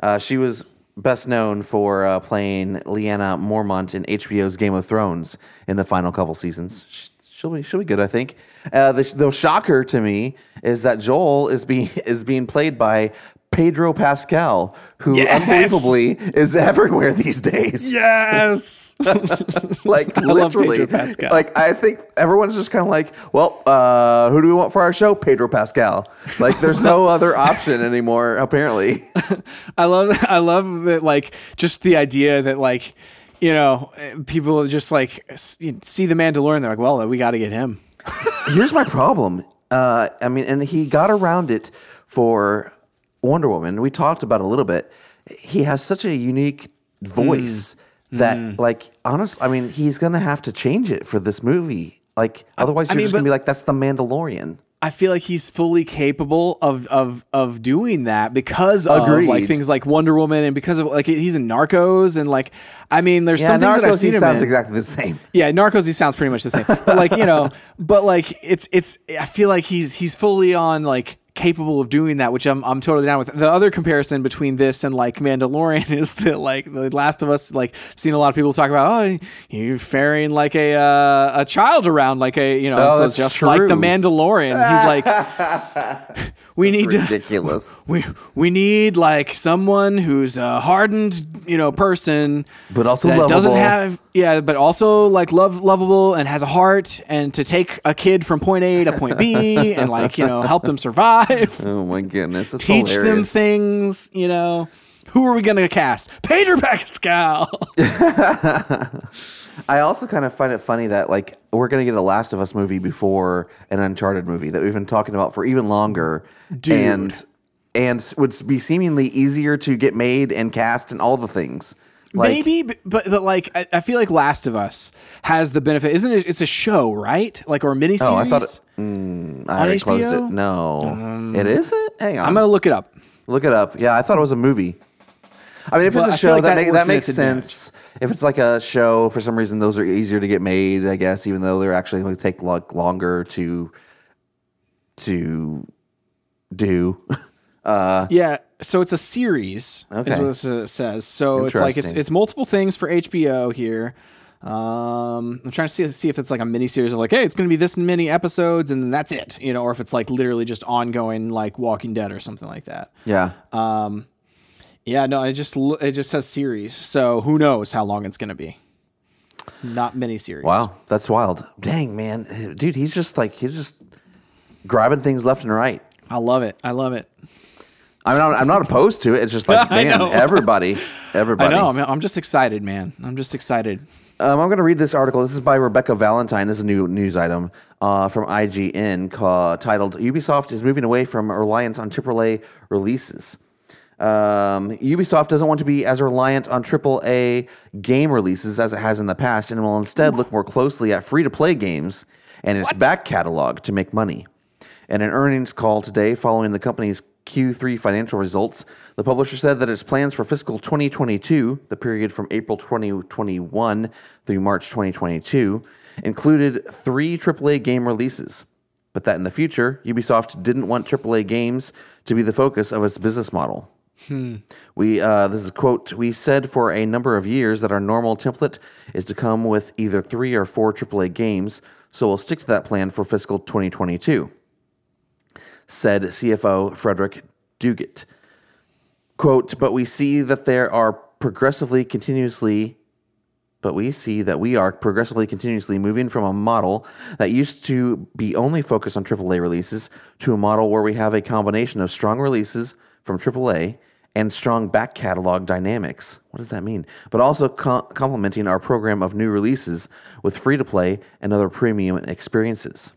Speaker 2: Uh, she was best known for uh, playing Lyanna Mormont in HBO's Game of Thrones in the final couple seasons. She'll be she'll be good, I think. Uh, the, the shocker to me is that Joel is being [LAUGHS] is being played by Pedro Pascal, who
Speaker 1: Yes!
Speaker 2: unbelievably is everywhere these days.
Speaker 1: Yes. [LAUGHS]
Speaker 2: Like [LAUGHS]
Speaker 1: love
Speaker 2: literally,
Speaker 1: Pedro Pascal.
Speaker 2: like I think everyone's just kind of like, well, uh, who do we want for our show? Pedro Pascal. Like, there's no [LAUGHS] other option anymore. Apparently,
Speaker 1: I love I love that like just the idea that like you know people just like see the Mandalorian they're like well we got to get him.
Speaker 2: here's my problem. Uh, I mean, and he got around it for Wonder Woman. We talked about a little bit. He has such a unique voice
Speaker 1: Mm.
Speaker 2: that, like, honest. I mean, he's gonna have to change it for this movie. Like, otherwise,
Speaker 1: I
Speaker 2: you're
Speaker 1: mean,
Speaker 2: just gonna be like, "That's the Mandalorian."
Speaker 1: I feel like he's fully capable of of of doing that because of like things like Wonder Woman and because of like he's in Narcos and like I mean there's
Speaker 2: Yeah,
Speaker 1: some things that I've
Speaker 2: Narcos, he
Speaker 1: seen him
Speaker 2: sounds
Speaker 1: in.
Speaker 2: exactly the same. [LAUGHS]
Speaker 1: Yeah, Narcos he sounds pretty much the same. But like, you know, but like it's it's I feel like he's he's fully on like capable of doing that, which I'm I'm totally down with. The other comparison between this and like Mandalorian [LAUGHS] is that like The Last of Us like seen a lot of people talk about oh you're ferrying like a uh, a child around like a you know
Speaker 2: Oh, that's
Speaker 1: just like the. Mandalorian. He's like [LAUGHS] we need to
Speaker 2: Ridiculous. [LAUGHS]
Speaker 1: we we need like someone who's a hardened you know person
Speaker 2: But also
Speaker 1: that doesn't have yeah but also like love lovable and has a heart and to take a kid from point a to point b [LAUGHS] and like you know help them survive.
Speaker 2: Oh my goodness, it's
Speaker 1: teach them things you know. Who are we gonna cast? Pedro pascal [LAUGHS]
Speaker 2: I also kind of find it funny that like we're gonna get a Last of Us movie before an Uncharted movie that we've been talking about for even longer,
Speaker 1: Dude.
Speaker 2: and and would be seemingly easier to get made and cast and all the things. Like,
Speaker 1: maybe but, but like I, I feel like last of us has the benefit isn't it it's a show right like or a miniseries
Speaker 2: Oh, I thought it, mm, I already closed
Speaker 1: HBO?
Speaker 2: it. No, it isn't. Hang on,
Speaker 1: i'm gonna look it up
Speaker 2: look it up. Yeah, I thought it was a movie. I mean, if
Speaker 1: Well,
Speaker 2: it's a show,
Speaker 1: like
Speaker 2: that,
Speaker 1: that
Speaker 2: make, that makes
Speaker 1: advantage.
Speaker 2: sense. If it's like a show, for some reason, those are easier to get made. I guess, even though they're actually going to take like longer to to do. [LAUGHS] Uh,
Speaker 1: Yeah, so it's a series.
Speaker 2: Okay.
Speaker 1: Is what this uh, says. So it's like it's it's multiple things for HBO here. Um, I'm trying to see see if it's like a mini series of like, hey, it's going to be this many episodes and then that's it, you know, or if it's like literally just ongoing, like Walking Dead or something like that.
Speaker 2: yeah.
Speaker 1: Um, yeah, no, it just it just says series, so who knows how long it's going to be? Not mini series.
Speaker 2: Wow, that's wild. Dang, man, dude, he's just like he's just grabbing things left and right.
Speaker 1: I love it. I love it.
Speaker 2: I'm not. I'm not opposed to it. It's just like, [LAUGHS] man,
Speaker 1: know.
Speaker 2: everybody, [LAUGHS]
Speaker 1: I
Speaker 2: everybody.
Speaker 1: know. I'm, I'm just excited, man. I'm just excited.
Speaker 2: Um, I'm going to read this article. This is by Rebecca Valentine. This is a new news item uh, from IGN ca- titled "Ubisoft is moving away from reliance on AAA releases." Um, Ubisoft doesn't want to be as reliant on AAA game releases as it has in the past, and will instead look more closely at free-to-play games and its back catalog to make money. In an earnings call today, following the company's Q3 financial results, the publisher said that its plans for fiscal 2022, the period from April 2021 through March 2022, included three AAA game releases, but that in the future, Ubisoft didn't want AAA games to be the focus of its business model. We uh, this is quote. We said for a number of years that our normal template is to come with either three or four AAA games, so we'll stick to that plan for fiscal 2022 said CFO Frederick Duguet. Quote, but we see that there are progressively continuously but we see that we are progressively continuously moving from a model that used to be only focused on AAA releases to a model where we have a combination of strong releases from AAA and strong back catalog dynamics. What does that mean? But also co- complementing our program of new releases with free to play and other premium experiences.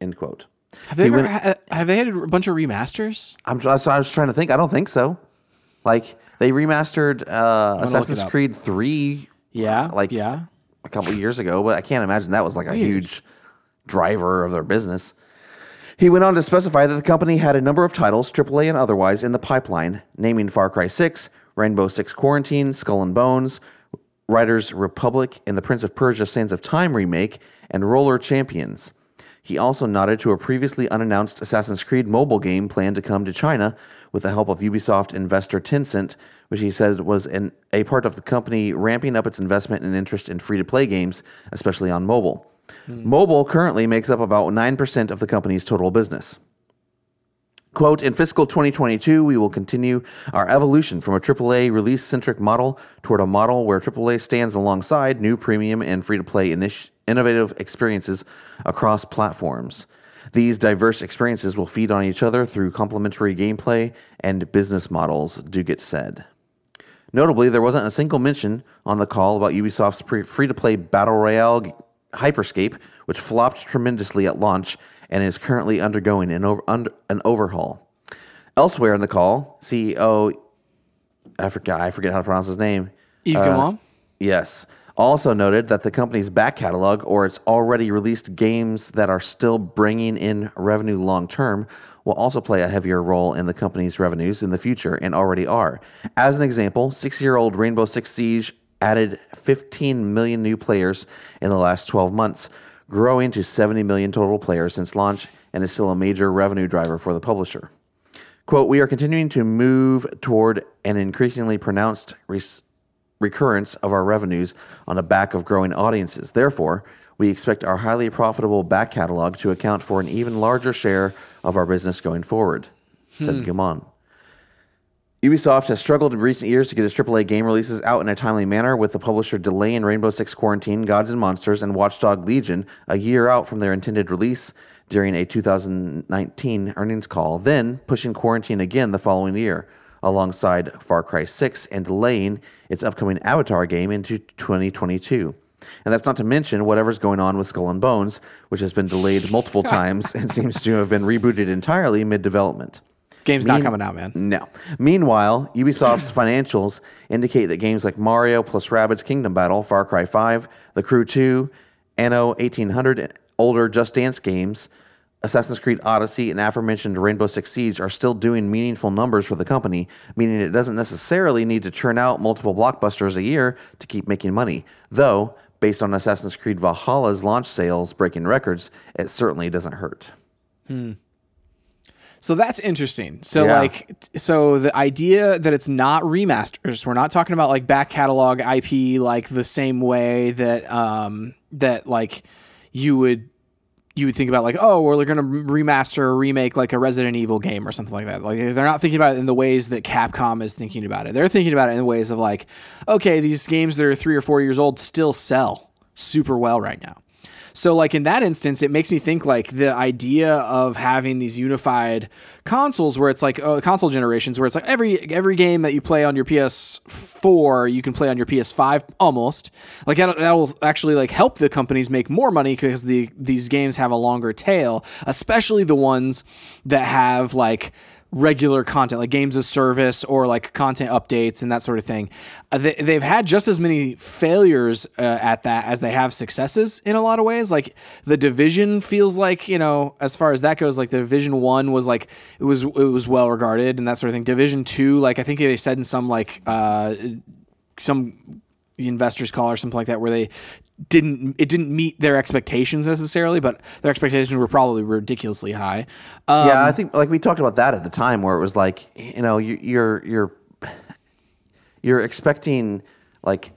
Speaker 2: End quote.
Speaker 1: Have they
Speaker 2: He
Speaker 1: ever
Speaker 2: went-
Speaker 1: ha- have they had a bunch of remasters?
Speaker 2: I'm, I was I was trying to think. I don't think so. Like they remastered uh, Assassin's. Creed Three
Speaker 1: Yeah,
Speaker 2: like
Speaker 1: yeah.
Speaker 2: a couple of years ago, but I can't imagine that was like a huge driver of their business. He went on to specify that the company had a number of titles, AAA and otherwise, in the pipeline, naming Far Cry 6, Rainbow Six Quarantine, Skull and Bones, Riders Republic, and the Prince of Persia Sands of Time remake, and Roller Champions. He also nodded to a previously unannounced Assassin's Creed mobile game planned to come to China with the help of Ubisoft investor Tencent, which he said was an, a part of the company ramping up its investment and interest in free to play games, especially on mobile. Hmm. Mobile currently makes up about 9% of the company's total business. Quote, in fiscal 2022, we will continue our evolution from a AAA release centric model toward a model where AAA stands alongside new premium and free to play innovative experiences across platforms. These diverse experiences will feed on each other through complementary gameplay and business models, Duguet said. Notably, there wasn't a single mention on the call about Ubisoft's free to play Battle Royale Hyperscape, which flopped tremendously at launch and is currently undergoing an, over, under, an overhaul. Elsewhere in the call, CEO, I forget, I forget how to pronounce his name.
Speaker 1: Yves uh,
Speaker 2: Yes. Also noted that the company's back catalog or its already released games that are still bringing in revenue long term will also play a heavier role in the company's revenues in the future and already are. As an example, six year old Rainbow Six Siege added 15 million new players in the last 12 months, growing to 70 million total players since launch, and is still a major revenue driver for the publisher. Quote, we are continuing to move toward an increasingly pronounced res- recurrence of our revenues on the back of growing audiences. Therefore, we expect our highly profitable back catalog to account for an even larger share of our business going forward, said hmm. Ubisoft has struggled in recent years to get its AAA game releases out in a timely manner, with the publisher delaying Rainbow Six Quarantine, Gods and Monsters, and Watch Dogs Legion a year out from their intended release during a 2019 earnings call, then pushing Quarantine again the following year, alongside Far Cry 6 and delaying its upcoming Avatar game into 2022. And that's not to mention whatever's going on with Skull and Bones, which has been delayed multiple [LAUGHS] times and seems to have been rebooted entirely mid development.
Speaker 1: Game's Mean- not coming out, man.
Speaker 2: No. Meanwhile, Ubisoft's [CLEARS THROAT] financials indicate that games like Mario plus Rabbids Kingdom Battle, Far Cry 5, The Crew 2, Anno 1800, and older Just Dance games, Assassin's Creed Odyssey, and aforementioned Rainbow Six Siege are still doing meaningful numbers for the company, meaning it doesn't necessarily need to churn out multiple blockbusters a year to keep making money. Though, based on Assassin's Creed Valhalla's launch sales breaking records, it certainly doesn't hurt.
Speaker 1: Hmm. So that's interesting. So yeah. like so the idea that it's not remasters, we're not talking about like back catalog IP like the same way that um that like you would you would think about like oh we're going to remaster or remake like a Resident Evil game or something like that. Like they're not thinking about it in the ways that Capcom is thinking about it. They're thinking about it in the ways of like okay, these games that are 3 or 4 years old still sell super well right now. So like in that instance, it makes me think like the idea of having these unified consoles where it's like uh, console generations where it's like every every game that you play on your PS4 you can play on your PS5 almost. Like that will actually like help the companies make more money because the these games have a longer tail, especially the ones that have like regular content like games of service or like content updates and that sort of thing. Uh, they, they've had just as many failures uh, at that as they have successes in a lot of ways. Like the division feels like you know as far as that goes like the division one was like it was it was well regarded and that sort of thing. Division two like i think they said in some like uh some investors call or something like that where they didn't it didn't meet their expectations necessarily, but their expectations were probably ridiculously high.
Speaker 2: Um, yeah, I think like we talked about that at the time, where it was like you know you, you're you're you're expecting like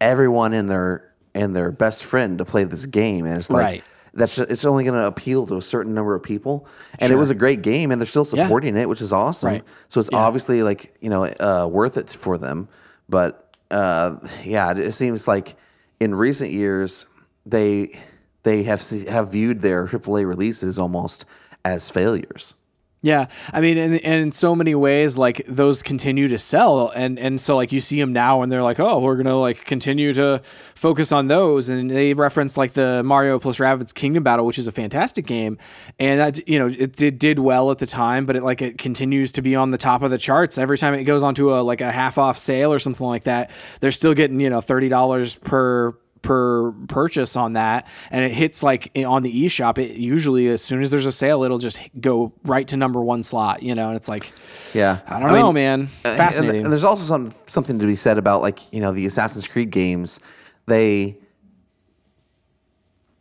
Speaker 2: everyone in their and their best friend to play this game, and it's like. Right. That's just, it's only going to appeal to a certain number of people, and sure. it was a great game, and they're still supporting yeah. it, which is awesome. Right. So it's yeah. obviously like you know uh, worth it for them. But uh, yeah, it seems like in recent years, they they have have viewed their AAA releases almost as failures.
Speaker 1: Yeah, I mean, and, and in so many ways, like those continue to sell, and and so like you see them now, and they're like, oh, we're gonna like continue to focus on those, and they reference like the Mario plus Rabbids Kingdom Battle, which is a fantastic game, and that you know it did did well at the time, but it like it continues to be on the top of the charts every time it goes onto a like a half off sale or something like that. They're still getting you know thirty dollars per per purchase on that and it hits like on the eShop it usually as soon as there's a sale it'll just go right to number 1 slot you know and it's like
Speaker 2: yeah.
Speaker 1: I don't I know mean, man. uh, fascinating.
Speaker 2: and, there's also some, something to be said about like you know the Assassin's Creed games. They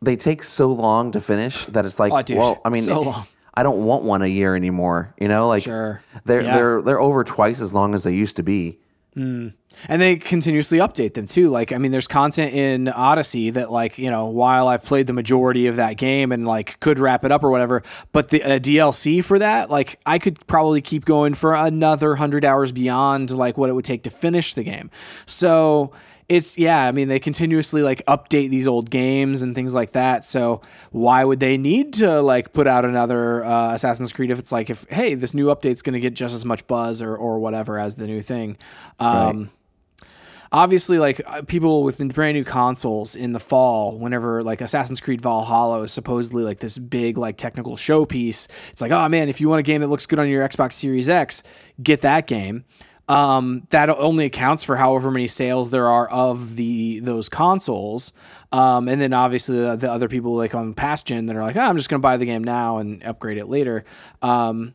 Speaker 2: they take so long to finish that it's like oh, dude, well I mean so I don't want one a year anymore you know like sure. they're yeah. they're they're over twice as long as they used to be
Speaker 1: and they continuously update them too. Like i mean there's content in odyssey that like you know while i've played the majority of that game and like could wrap it up or whatever but the uh, dlc for that like i could probably keep going for another 100 hours beyond like what it would take to finish the game. So it's yeah i mean they continuously like update these old games and things like that. So why would they need to like put out another uh, assassin's creed if it's like if hey this new update's going to get just as much buzz or or whatever as the new thing? Um obviously like uh, people with brand new consoles in the fall whenever like assassin's creed valhalla is supposedly like this big like technical showpiece it's like oh man if you want a game that looks good on your xbox series x get that game. Um, that only accounts for however many sales there are of the those consoles. Um, and then obviously the, the other people like on past gen that are like oh, i'm just going to buy the game now and upgrade it later. Um,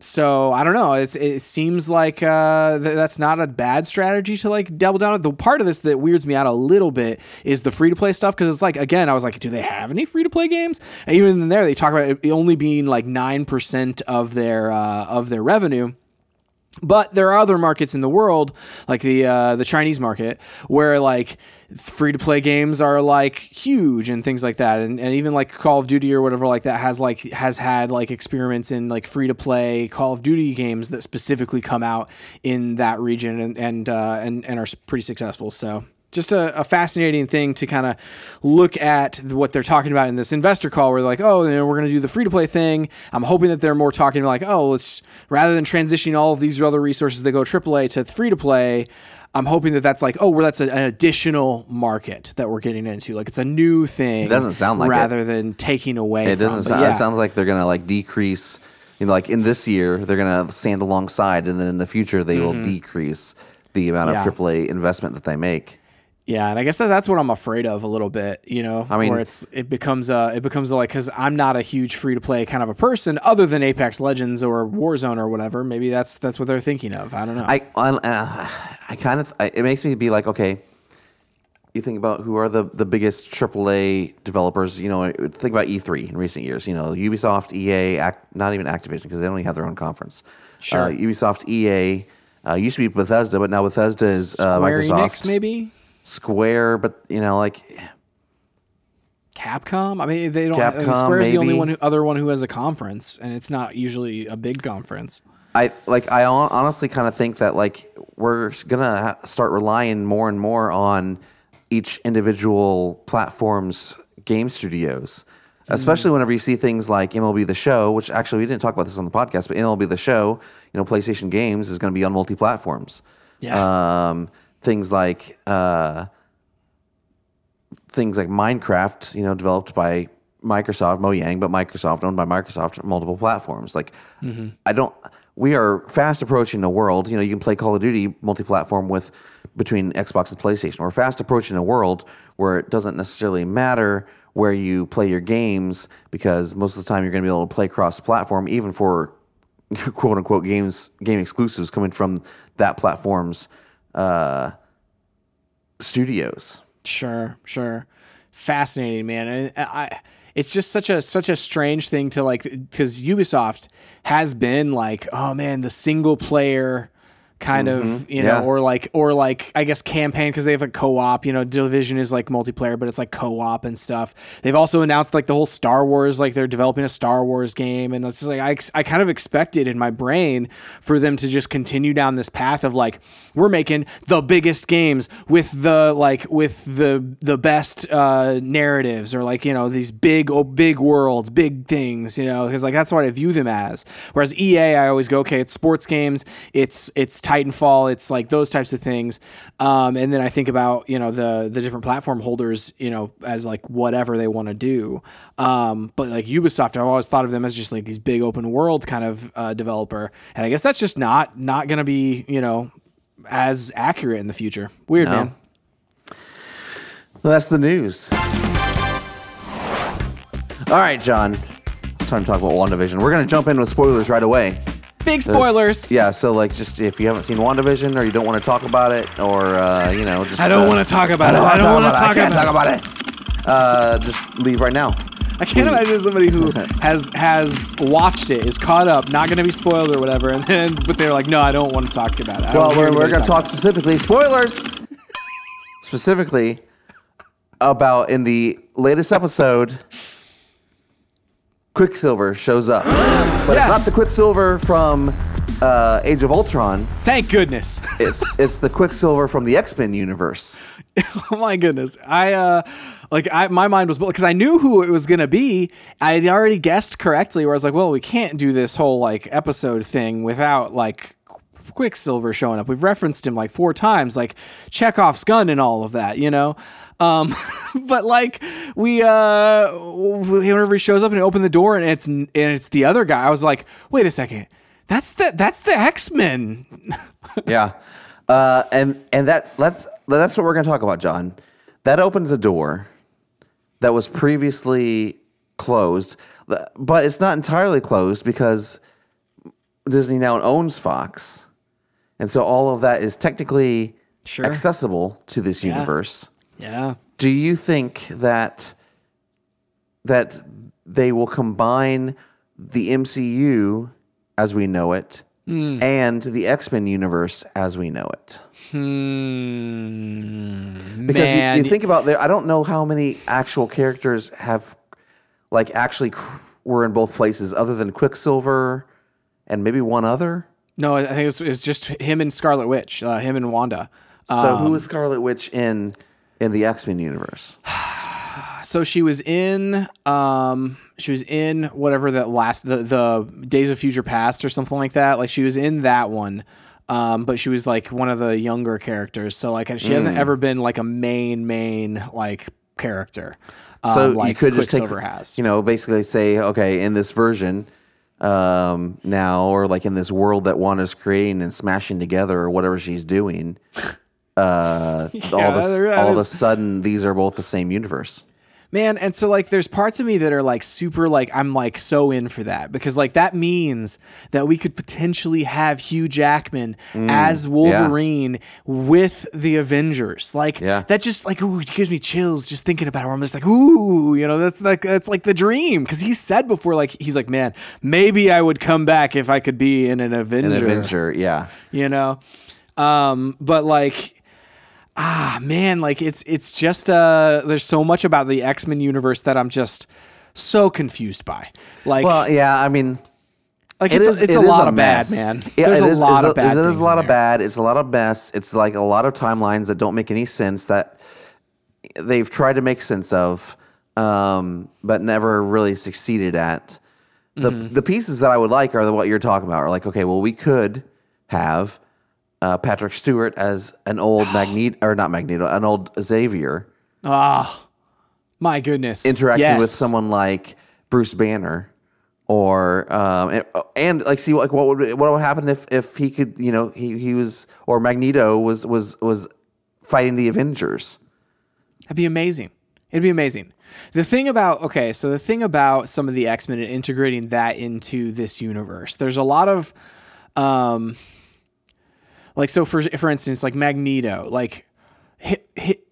Speaker 1: so I don't know. It's it seems like uh, th- that's not a bad strategy to like double down. The part of this that weirds me out a little bit is the free to play stuff because it's like again, I was like, do they have any free to play games? And even in there, they talk about it only being like nine percent of their uh, of their revenue. But there are other markets in the world, like the uh, the Chinese market, where like free to play games are like huge and things like that, and, and even like Call of Duty or whatever like that has like has had like experiments in like free to play Call of Duty games that specifically come out in that region and and uh, and and are pretty successful. So just a, a, fascinating thing to kind of look at what they're talking about in this investor call where they're like oh you know, we're going to do the free to play thing i'm hoping that they're more talking like oh let's rather than transitioning all of these other resources that go aaa to free to play i'm hoping that that's like oh well that's a, an additional market that we're getting into like it's a new thing
Speaker 2: It doesn't sound like
Speaker 1: rather
Speaker 2: it.
Speaker 1: than taking away
Speaker 2: It
Speaker 1: from.
Speaker 2: doesn't. Sound,
Speaker 1: yeah.
Speaker 2: It sounds like they're gonna like decrease. You know, like in this year, they're gonna stand alongside, and then in the future, they will decrease the amount of
Speaker 1: Mm-hmm. Yeah.
Speaker 2: AAA investment that they make.
Speaker 1: Yeah, and I guess that that's what I'm afraid of a little bit. You know,
Speaker 2: I mean-
Speaker 1: where it's it becomes a it becomes a, like because I'm not a huge free to play kind of a person, other than Apex Legends or Warzone or whatever. Maybe that's that's what they're thinking of. I don't know.
Speaker 2: I uh, I kind of it makes me be like okay. You think about who are the, the biggest AAA developers. You know, think about E3 in recent years. You know, Ubisoft, EA, Act, not even Activision because they don't even have their own conference.
Speaker 1: Sure.
Speaker 2: Uh, Ubisoft, EA, uh, used to be Bethesda, but now Bethesda is uh, Microsoft.
Speaker 1: Enix, maybe
Speaker 2: Square, but you know, like
Speaker 1: Capcom. I mean, they don't. I mean,
Speaker 2: Capcom,
Speaker 1: Square's the only one who, other one who has a conference, and it's not usually a big conference.
Speaker 2: I like I honestly kind of think that like we're gonna start relying more and more on each individual platform's game studios, especially whenever you see things like MLB The Show, which actually we didn't talk about this on the podcast, but MLB The Show, you know, PlayStation Games is going to be on multi platforms.
Speaker 1: Yeah.
Speaker 2: Um, things like uh, things like Minecraft, you know, developed by Microsoft, Mojang, but Microsoft owned by Microsoft, multiple platforms. Like, I don't. We are fast approaching a world. You know, you can play Call of Duty multi-platform with between Xbox and PlayStation. We're fast approaching a world where it doesn't necessarily matter where you play your games because most of the time you're going to be able to play cross-platform, even for [LAUGHS] quote unquote games game exclusives coming from that platform's uh, studios.
Speaker 1: Sure, sure. Fascinating, man. And I it's just such a such a strange thing to like cuz Ubisoft has been like, oh man, the single player kind of, you know,
Speaker 2: yeah.
Speaker 1: or like or like I guess campaign cuz they have a co-op, you know, Division is like multiplayer, but it's like co-op and stuff. They've also announced like the whole Star Wars like they're developing a Star Wars game and it's just like I I kind of expected in my brain for them to just continue down this path of like we're making the biggest games with the like with the the best uh narratives or like you know these big oh, big worlds big things you know because like that's what i view them as. Whereas ea i always go okay it's sports games it's it's titanfall it's like those types of things. Um and then i think about you know the the different platform holders you know as like whatever they want to do. Um but like ubisoft i've always thought of them as just like these big open world kind of uh, developer. And i guess that's just not not gonna be you know as accurate in the future. Weird,
Speaker 2: No.
Speaker 1: man.
Speaker 2: Well, that's the news. All right, John. It's time to talk about WandaVision. We're going to jump in with spoilers right away.
Speaker 1: Big
Speaker 2: There's-
Speaker 1: spoilers.
Speaker 2: Yeah, so like just if you haven't seen WandaVision or you don't want to talk about it or uh, you know just
Speaker 1: I don't
Speaker 2: uh,
Speaker 1: want to talk about it. I don't want to
Speaker 2: it.
Speaker 1: talk
Speaker 2: I can't
Speaker 1: about
Speaker 2: talk about it. Uh, just leave right now.
Speaker 1: I can't imagine somebody who [LAUGHS] has has watched it, is caught up, not going to be spoiled or whatever, and then but they're like, no, I don't want to talk about it. I don't
Speaker 2: Well, we're, we're
Speaker 1: anybody
Speaker 2: going to talk
Speaker 1: about
Speaker 2: specifically spoilers. [LAUGHS] specifically about in the latest episode, Quicksilver shows up, but
Speaker 1: Yeah.
Speaker 2: it's not the Quicksilver from uh, Age of Ultron.
Speaker 1: Thank goodness.
Speaker 2: It's it's the Quicksilver from the X Men universe. [LAUGHS]
Speaker 1: oh my goodness. I uh like I my mind was because I knew who it was gonna be. I had already guessed correctly where I was like, well, we can't do this whole like episode thing without like Quicksilver showing up. We've referenced him like four times, like Chekhov's gun and all of that, you know? Um, [LAUGHS] but like we, uh, whenever he shows up and he open the door and it's, and it's the other guy, I was like, wait a second. That's the, that's the X-Men. [LAUGHS]
Speaker 2: Yeah, uh, and and that that's that's what we're to talk about, John. That opens a door that was previously closed, but it's not entirely closed because Disney now owns Fox, and so all of that is technically
Speaker 1: Sure.
Speaker 2: accessible to this universe.
Speaker 1: yeah.
Speaker 2: Do you think that that they will combine the MCU as we know it
Speaker 1: Hmm.
Speaker 2: and the X Men universe as we know it?
Speaker 1: Hmm.
Speaker 2: Because you-
Speaker 1: Man,
Speaker 2: you, think about there, I don't know how many actual characters have like actually cr- were in both places other than Quicksilver and maybe one other.
Speaker 1: no, I think it was, it was just him and Scarlet Witch, uh, him and Wanda.
Speaker 2: So
Speaker 1: Um,
Speaker 2: who is Scarlet Witch in in the X Men universe? [SIGHS]
Speaker 1: so she was in um she was in whatever that last the the days of future past or something like that like she was in that one um but she was like one of the younger characters so like she hasn't
Speaker 2: Mm.
Speaker 1: ever been like a main main like character
Speaker 2: So
Speaker 1: um,
Speaker 2: you could just take,
Speaker 1: has
Speaker 2: you know, basically say, okay, in this version um, now, or like in this world that Wanda's creating and smashing together, or whatever she's doing, uh,
Speaker 1: Yeah, [LAUGHS]
Speaker 2: all of a sudden, these are both the same universe.
Speaker 1: Man, and so like there's parts of me that are like super like I'm like so in for that because like that means that we could potentially have Hugh Jackman as Wolverine with the Avengers. Like
Speaker 2: Yeah.
Speaker 1: that just like ooh, it gives me chills just thinking about it. Where I'm just like ooh, you know, that's like that's like the dream because he said before like he's like man, maybe I would come back if I could be in an Avenger.
Speaker 2: An Avenger, yeah.
Speaker 1: You know, um, but like ah man like it's it's just uh there's so much about the x-men universe that i'm just so confused by like
Speaker 2: Well, yeah, I mean,
Speaker 1: like
Speaker 2: it
Speaker 1: it's,
Speaker 2: is.
Speaker 1: a, it's
Speaker 2: it
Speaker 1: a
Speaker 2: is
Speaker 1: lot of
Speaker 2: mess.
Speaker 1: bad man
Speaker 2: Yeah,
Speaker 1: there's
Speaker 2: it
Speaker 1: a
Speaker 2: is-
Speaker 1: lot
Speaker 2: it's
Speaker 1: of bad
Speaker 2: It is a lot of bad. It's a lot of mess. It's like a lot of timelines that don't make any sense that they've tried to make sense of, um, but never really succeeded at. The
Speaker 1: Mm-hmm.
Speaker 2: the pieces that I would like are the what you're talking about. Are like okay, well, we could have uh, Patrick Stewart as an old Magneto or not Magneto, an old Xavier
Speaker 1: ah my goodness
Speaker 2: interacting
Speaker 1: Yes.
Speaker 2: with someone like Bruce Banner, or um, and, and like see like what would what would happen if if he could you know he he was or Magneto was was was fighting the Avengers.
Speaker 1: That'd be amazing. It'd be amazing. The thing about okay, so the thing about some of the X Men and integrating that into this universe, there's a lot of, um, like so for for instance, like Magneto, like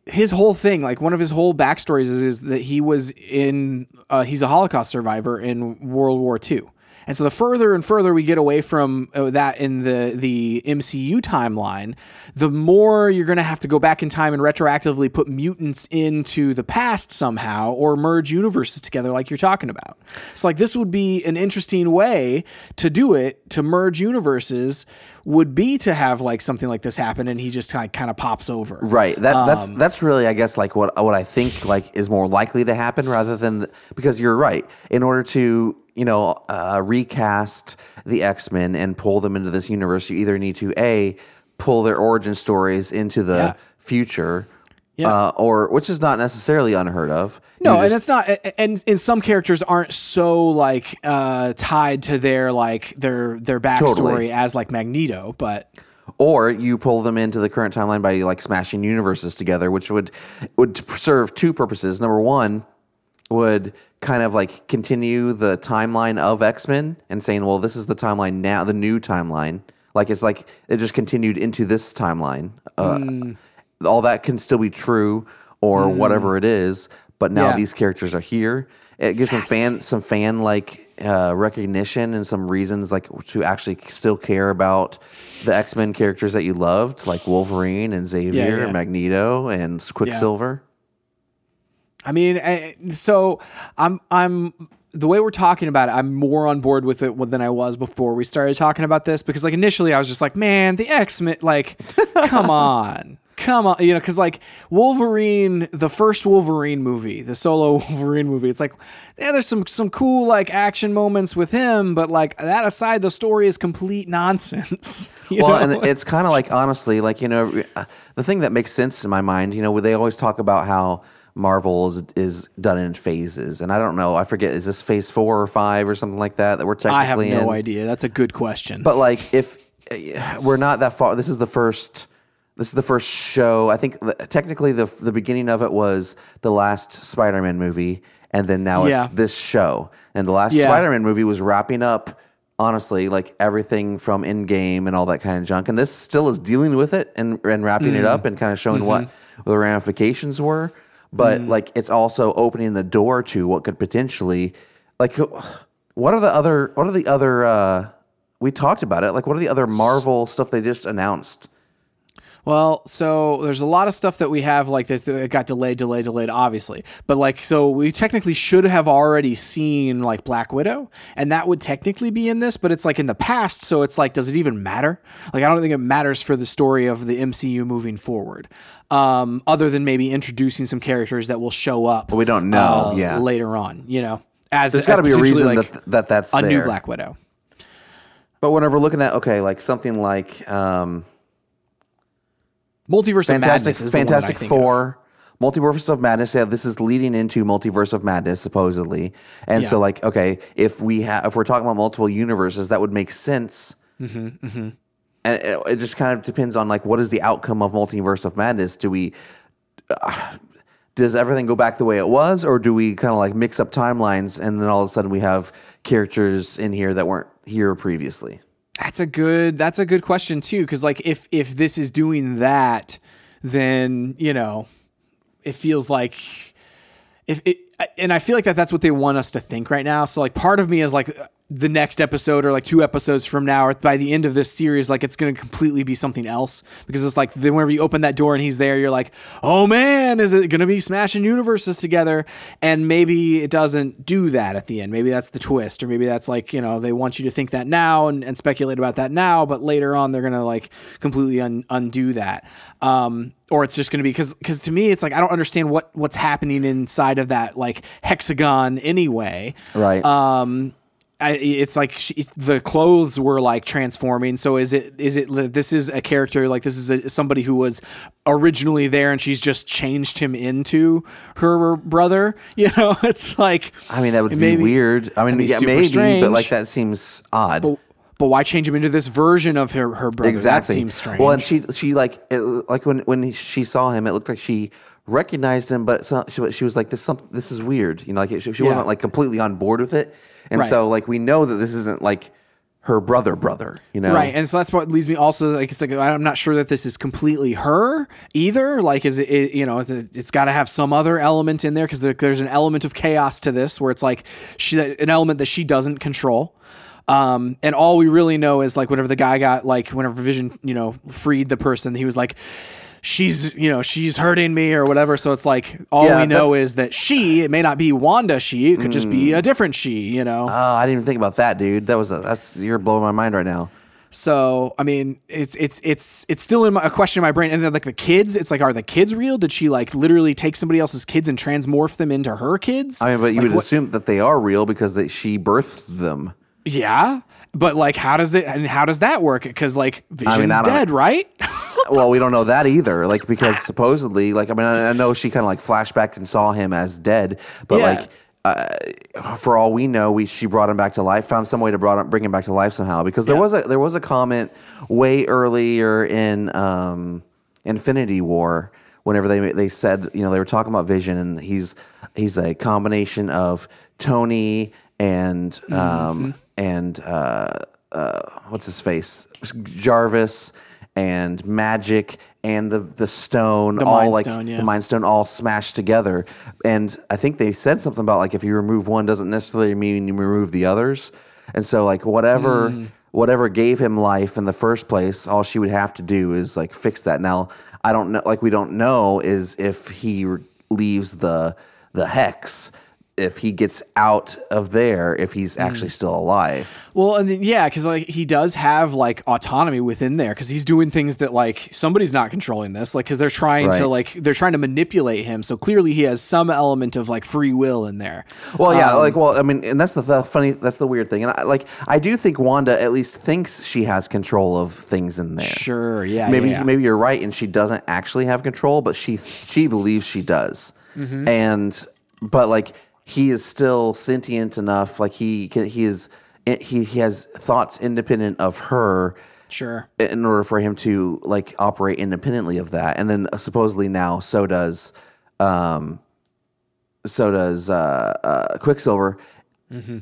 Speaker 1: his, whole thing, like one of his whole backstories is, is that he was in, uh, he's a Holocaust survivor in World War II. And so the further and further we get away from uh, that in the the MCU timeline, the more you're going to have to go back in time and retroactively put mutants into the past somehow or merge universes together like you're talking about. So like this would be an interesting way to do it to merge universes would be to have like something like this happen and he just kind of, kind of pops over.
Speaker 2: Right. That
Speaker 1: Um,
Speaker 2: that's that's really I guess like what what I think like is more likely to happen rather than the, because you're right. In order to you know uh, recast the X Men and pull them into this universe, you either need to a pull their origin stories into the
Speaker 1: Yeah.
Speaker 2: future.
Speaker 1: Yeah.
Speaker 2: Uh, or which is not necessarily unheard of.
Speaker 1: No,
Speaker 2: You
Speaker 1: and it's not. And and some characters aren't so like uh, tied to their like their their backstory
Speaker 2: Totally.
Speaker 1: as like Magneto, but
Speaker 2: or you pull them into the current timeline by like smashing universes together, which would would serve two purposes. Number one would kind of like continue the timeline of X Men and saying, well, this is the timeline now, the new timeline. Like it's like it just continued into this timeline. Uh, All that can still be true or whatever it is, but now
Speaker 1: Yeah.
Speaker 2: these characters are here. It gives some fan some fan like uh, recognition and some reasons like to actually still care about the X Men characters that you loved, like Wolverine and Xavier
Speaker 1: yeah.
Speaker 2: and Magneto and Quicksilver.
Speaker 1: I mean, I, so I'm I'm the way we're talking about it. I'm more on board with it than I was before we started talking about this because like initially I was just like, man, the X Men, like, [LAUGHS] come on. Come on, you know, because like Wolverine, the first Wolverine movie, the solo [LAUGHS] Wolverine movie, it's like, yeah, there's some some cool like action moments with him, but like that aside, the story is complete [LAUGHS] nonsense. [LAUGHS]
Speaker 2: Well,
Speaker 1: know?
Speaker 2: and it's kind of like honestly, like you know, uh, the thing that makes sense in my mind, you know, they always talk about how Marvel is is done in phases, and I don't know, I forget, is this phase four or five or something like that that we're technically. In?
Speaker 1: I have no
Speaker 2: in?
Speaker 1: idea. That's a good question.
Speaker 2: But like, if uh, we're not that far, this is the first. This is the first show. I think technically the the beginning of it was the last Spider-Man movie, and then now
Speaker 1: Yeah.
Speaker 2: it's this show. And the last
Speaker 1: Yeah.
Speaker 2: Spider-Man movie was wrapping up, honestly, like everything from Endgame and all that kind of junk. And this still is dealing with it and and wrapping
Speaker 1: Mm.
Speaker 2: it up and kind of showing what
Speaker 1: Mm-hmm.
Speaker 2: the ramifications were. But
Speaker 1: Mm.
Speaker 2: like, it's also opening the door to what could potentially, like, what are the other? What are the other? uh we talked about it. Like, what are the other Marvel stuff they just announced?
Speaker 1: Well, so there's a lot of stuff that we have like this that got delayed, delayed, delayed, obviously. But like, so we technically should have already seen like Black Widow, and that would technically be in this, but it's like in the past, so it's like, does it even matter? Like, I don't think it matters for the story of the MCU moving forward, um, other than maybe introducing some characters that will show up.
Speaker 2: we don't know,
Speaker 1: uh,
Speaker 2: yeah.
Speaker 1: later on, you know, as
Speaker 2: There's got to be a reason
Speaker 1: like,
Speaker 2: that that that's
Speaker 1: a
Speaker 2: there.
Speaker 1: new Black Widow.
Speaker 2: But whenever looking at okay, like something like um,
Speaker 1: Multiverse of
Speaker 2: Fantastic
Speaker 1: Madness is the one I
Speaker 2: Fantastic
Speaker 1: think of.
Speaker 2: Four. Multiverse of Madness, yeah, this is leading into Multiverse of Madness supposedly, and so like, okay, if we have, if we're talking about multiple universes, that would make sense.
Speaker 1: Mm-hmm,
Speaker 2: And it, it just kind of depends on like, what is the outcome of Multiverse of Madness? Do we, uh, [SIGHS] does everything go back the way it was, or do we kind of like mix up timelines, and then all of a sudden we have characters in here that weren't here previously?
Speaker 1: That's a good that's a good question too cuz like if if this is doing that then, you know, it feels like if it and I feel like that that's what they want us to think right now. So like part of me is like the next episode or like two episodes from now or by the end of this series like it's going to completely be something else. Because it's like then whenever you open that door and he's there you're like oh man is it going to be smashing universes together? And maybe it doesn't do that at the end. Maybe that's the twist or maybe that's like you know they want you to think that now and, and speculate about that now but later on they're going to like completely un- undo that. Um or it's just going to be because because to me it's like i don't understand what what's happening inside of that like hexagon anyway.
Speaker 2: Right.
Speaker 1: um I, it's like she, the clothes were like transforming. So is it is it this is a character like this is a, somebody who was originally there and she's just changed him into her brother. [LAUGHS] You know, it's like
Speaker 2: I mean, that would be weird. I mean, yeah, maybe, but like that seems odd.
Speaker 1: But why change him into this version of her her brother?
Speaker 2: exactly.
Speaker 1: That seems strange.
Speaker 2: Well, and she she like it, like when when she saw him, it looked like she recognized him, but so, she, she was like this some this is weird. You know, like she, she
Speaker 1: Yeah.
Speaker 2: wasn't like completely on board with it, and
Speaker 1: Right.
Speaker 2: so like we know that this isn't like her brother brother. You know,
Speaker 1: Right, and so that's what leads me also like it's like I'm not sure that this is completely her either. Like, is it, it you know it's, it's got to have some other element in there because there, there's an element of chaos to this where it's like she an element that she doesn't control. Um, and all we really know is like whenever the guy got like whenever Vision you know freed the person, he was like. She's, you know, she's hurting me or whatever. So it's like all
Speaker 2: Yeah,
Speaker 1: we know
Speaker 2: Mm.
Speaker 1: is that she. It may not be Wanda. She. It could just be a different she. You know.
Speaker 2: Oh, I didn't even think about that, dude. That was a, that's you're blowing my mind right now.
Speaker 1: So I mean, it's it's it's it's still in my, a question in my brain. And then like the kids, it's like, are the kids real? Did she like literally take somebody else's kids and transmorph them into her kids?
Speaker 2: I mean, but you
Speaker 1: Like,
Speaker 2: would
Speaker 1: what-
Speaker 2: assume that they are real because they, she birthed them.
Speaker 1: yeah, but like, how does it and how does that work? Because like Vision's
Speaker 2: I don't-
Speaker 1: dead, right? [LAUGHS]
Speaker 2: well, we don't know that either. Like [LAUGHS] because supposedly, like I mean, I, I know she kind of like flashbacked and saw him as dead, but
Speaker 1: Yeah.
Speaker 2: like. Uh, for all we know, we she brought him back to life. Found some way to brought him, bring him back to life somehow. Because there
Speaker 1: Yeah.
Speaker 2: was a there was a comment way earlier in um, Infinity War, whenever they they said you know they were talking about Vision and he's he's a combination of Tony and um, and uh, uh, what's his face Jarvis and magic and the the stone, all
Speaker 1: Mind
Speaker 2: like
Speaker 1: Stone, yeah.
Speaker 2: the Mind Stone, all smashed together. And I think they said something about like if you remove one, doesn't necessarily mean you remove the others. And so like whatever
Speaker 1: Hmm.
Speaker 2: whatever gave him life in the first place, all she would have to do is like fix that. Now I don't know, like we don't know is if he re- leaves the the hex. If he gets out of there, if he's
Speaker 1: Hmm.
Speaker 2: actually still alive,
Speaker 1: Well, and then, yeah, because like he does have like autonomy within there because he's doing things that like somebody's not controlling this, like because they're trying to like they're trying to manipulate him. So clearly he has some element of like free will in there.
Speaker 2: Well, yeah,
Speaker 1: Um,
Speaker 2: like well, I mean, and that's the, the funny, that's the weird thing, and I, like I do think Wanda at least thinks she has control of things in there.
Speaker 1: Sure, yeah,
Speaker 2: maybe
Speaker 1: yeah.
Speaker 2: maybe you're right, and she doesn't actually have control, but she she believes she does,
Speaker 1: Mm-hmm.
Speaker 2: and but like he is still sentient enough, like he can, he is he he has thoughts independent of her
Speaker 1: sure.
Speaker 2: in order for him to like operate independently of that. And then uh, supposedly now so does um so does uh, uh quicksilver.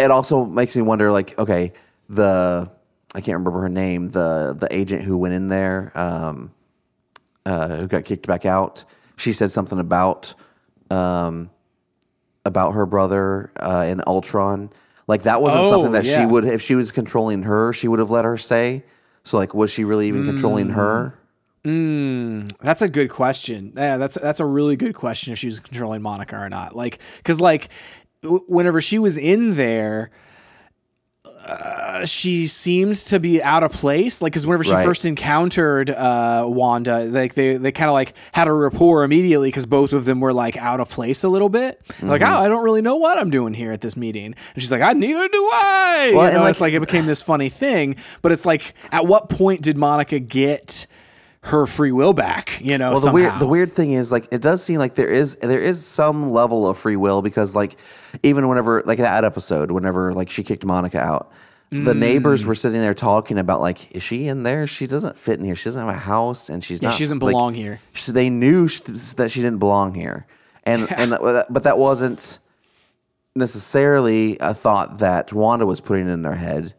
Speaker 2: It also makes me wonder like okay the i can't remember her name the the agent who went in there um uh who got kicked back out. She said something about um about her brother uh in ultron like that wasn't
Speaker 1: Oh,
Speaker 2: something that
Speaker 1: yeah.
Speaker 2: she would if she was controlling her she would have let her say so like was she really even controlling her
Speaker 1: Mm, that's a good question. Yeah, that's that's a really good question if she was controlling Monica or not. Like, because like w- whenever she was in there. Uh, she seemed to be out of place, like because whenever she
Speaker 2: Right.
Speaker 1: first encountered uh, Wanda, like they they kind of like had a rapport immediately because both of them were like out of place a little bit. Like,
Speaker 2: Mm-hmm.
Speaker 1: oh, I don't really know what I'm doing here at this meeting, and she's like, I neither do I.
Speaker 2: Well,
Speaker 1: you
Speaker 2: and, like-
Speaker 1: it's like it became this funny thing. But it's like, at what point did Monica get her free will back? You know,
Speaker 2: Well, the
Speaker 1: somehow.
Speaker 2: weird the weird thing is like it does seem like there is there is some level of free will because like even whenever like that episode whenever like she kicked Monica out the
Speaker 1: Mm.
Speaker 2: neighbors were sitting there talking about like is she in there she doesn't fit in here she doesn't have a house and she's
Speaker 1: Yeah,
Speaker 2: not
Speaker 1: she doesn't
Speaker 2: like,
Speaker 1: belong here.
Speaker 2: she- they knew sh- that she didn't belong here and and that, but that wasn't necessarily a thought that Wanda was putting in their head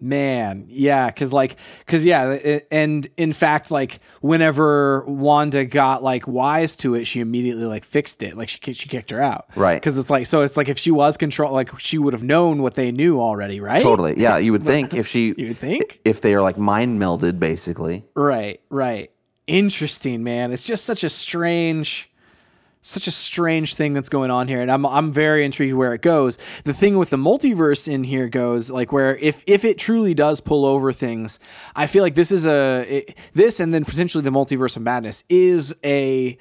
Speaker 1: Man, yeah, because like, because yeah, it, and in fact, like, whenever Wanda got like wise to it, she immediately like fixed it, like she she kicked her out,
Speaker 2: Right.
Speaker 1: Because it's like, so it's like if she was control, like she would have known what they knew already, right?
Speaker 2: totally yeah you would [LAUGHS] think if she
Speaker 1: You would think,
Speaker 2: if they are like mind melded basically
Speaker 1: right, right. Interesting, man. It's just such a strange, such a strange thing that's going on here, and I'm I'm very intrigued where it goes. The thing with the multiverse in here goes like where if if it truly does pull over things, I feel like this is a it, this and then potentially the multiverse of madness is a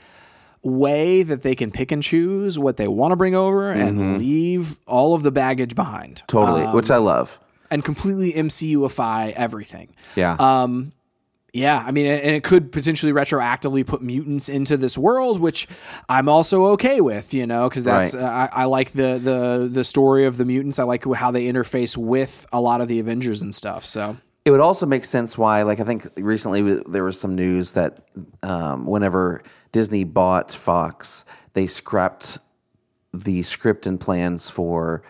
Speaker 1: way that they can pick and choose what they want to bring over and leave all of the baggage behind.
Speaker 2: totally
Speaker 1: Um,
Speaker 2: which I love
Speaker 1: and completely MCUify everything.
Speaker 2: yeah
Speaker 1: Um, yeah, I mean, and it could potentially retroactively put mutants into this world, which I'm also okay with, you know, because that's
Speaker 2: Right.
Speaker 1: uh, I, I like the the the story of the mutants. I like how they interface with a lot of the Avengers and stuff. So
Speaker 2: It would also make sense why, like, I think recently there was some news that um, whenever Disney bought Fox, they scrapped the script and plans for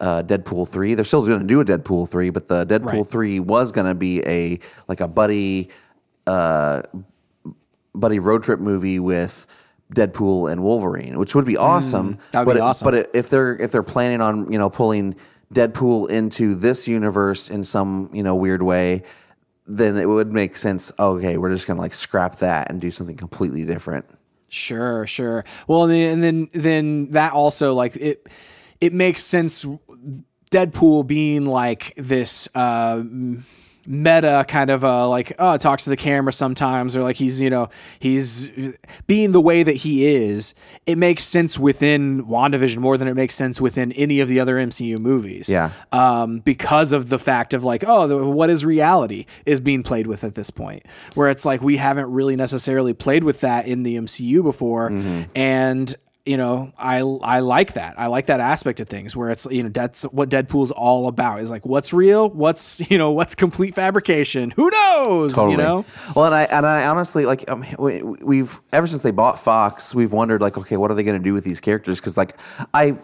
Speaker 2: uh, Deadpool three. They're still going to do a Deadpool three, but the Deadpool
Speaker 1: Right.
Speaker 2: three was going to be a like a buddy, uh, buddy road trip movie with. Deadpool and Wolverine, which would be awesome.
Speaker 1: Mm, that would
Speaker 2: but
Speaker 1: be
Speaker 2: it-
Speaker 1: awesome.
Speaker 2: But if they're if they're planning on you know pulling Deadpool into this universe in some you know weird way, then it would make sense. Okay, we're just gonna like scrap that and do something completely different.
Speaker 1: Sure, sure. Well, and then and then, then that also like it it makes sense. Deadpool being like this uh, meta kind of uh, like oh talks to the camera sometimes or like he's you know he's being the way that he is. It makes sense within WandaVision more than it makes sense within any of the other MCU movies.
Speaker 2: Yeah.
Speaker 1: Um, because of the fact of like, oh, the, what is reality is being played with at this point, where it's like we haven't really necessarily played with that in the MCU before, and you know, I I like that. I like that aspect of things where it's you know that's what Deadpool's all about is like what's real, what's [LAUGHS] you know what's complete fabrication. Who knows?
Speaker 2: Totally.
Speaker 1: You know.
Speaker 2: Well, and I and I honestly like um, we, we've ever since they bought Fox, we've wondered like, okay, what are they going to do with these characters? Because like I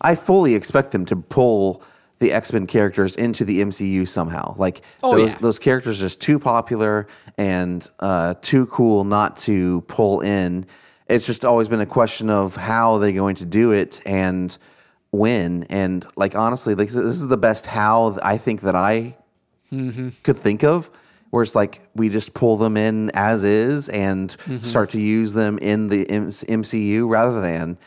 Speaker 2: I fully expect them to pull the X Men characters into the MCU somehow. Like
Speaker 1: Oh,
Speaker 2: those
Speaker 1: yeah.
Speaker 2: those characters are just too popular and uh, too cool not to pull in. It's just always been a question of how they're going to do it and when. And like honestly, like this is the best how I think that I could think of. Where it's like we just pull them in as is and
Speaker 1: Mm-hmm.
Speaker 2: start to use them in the M- MCU rather than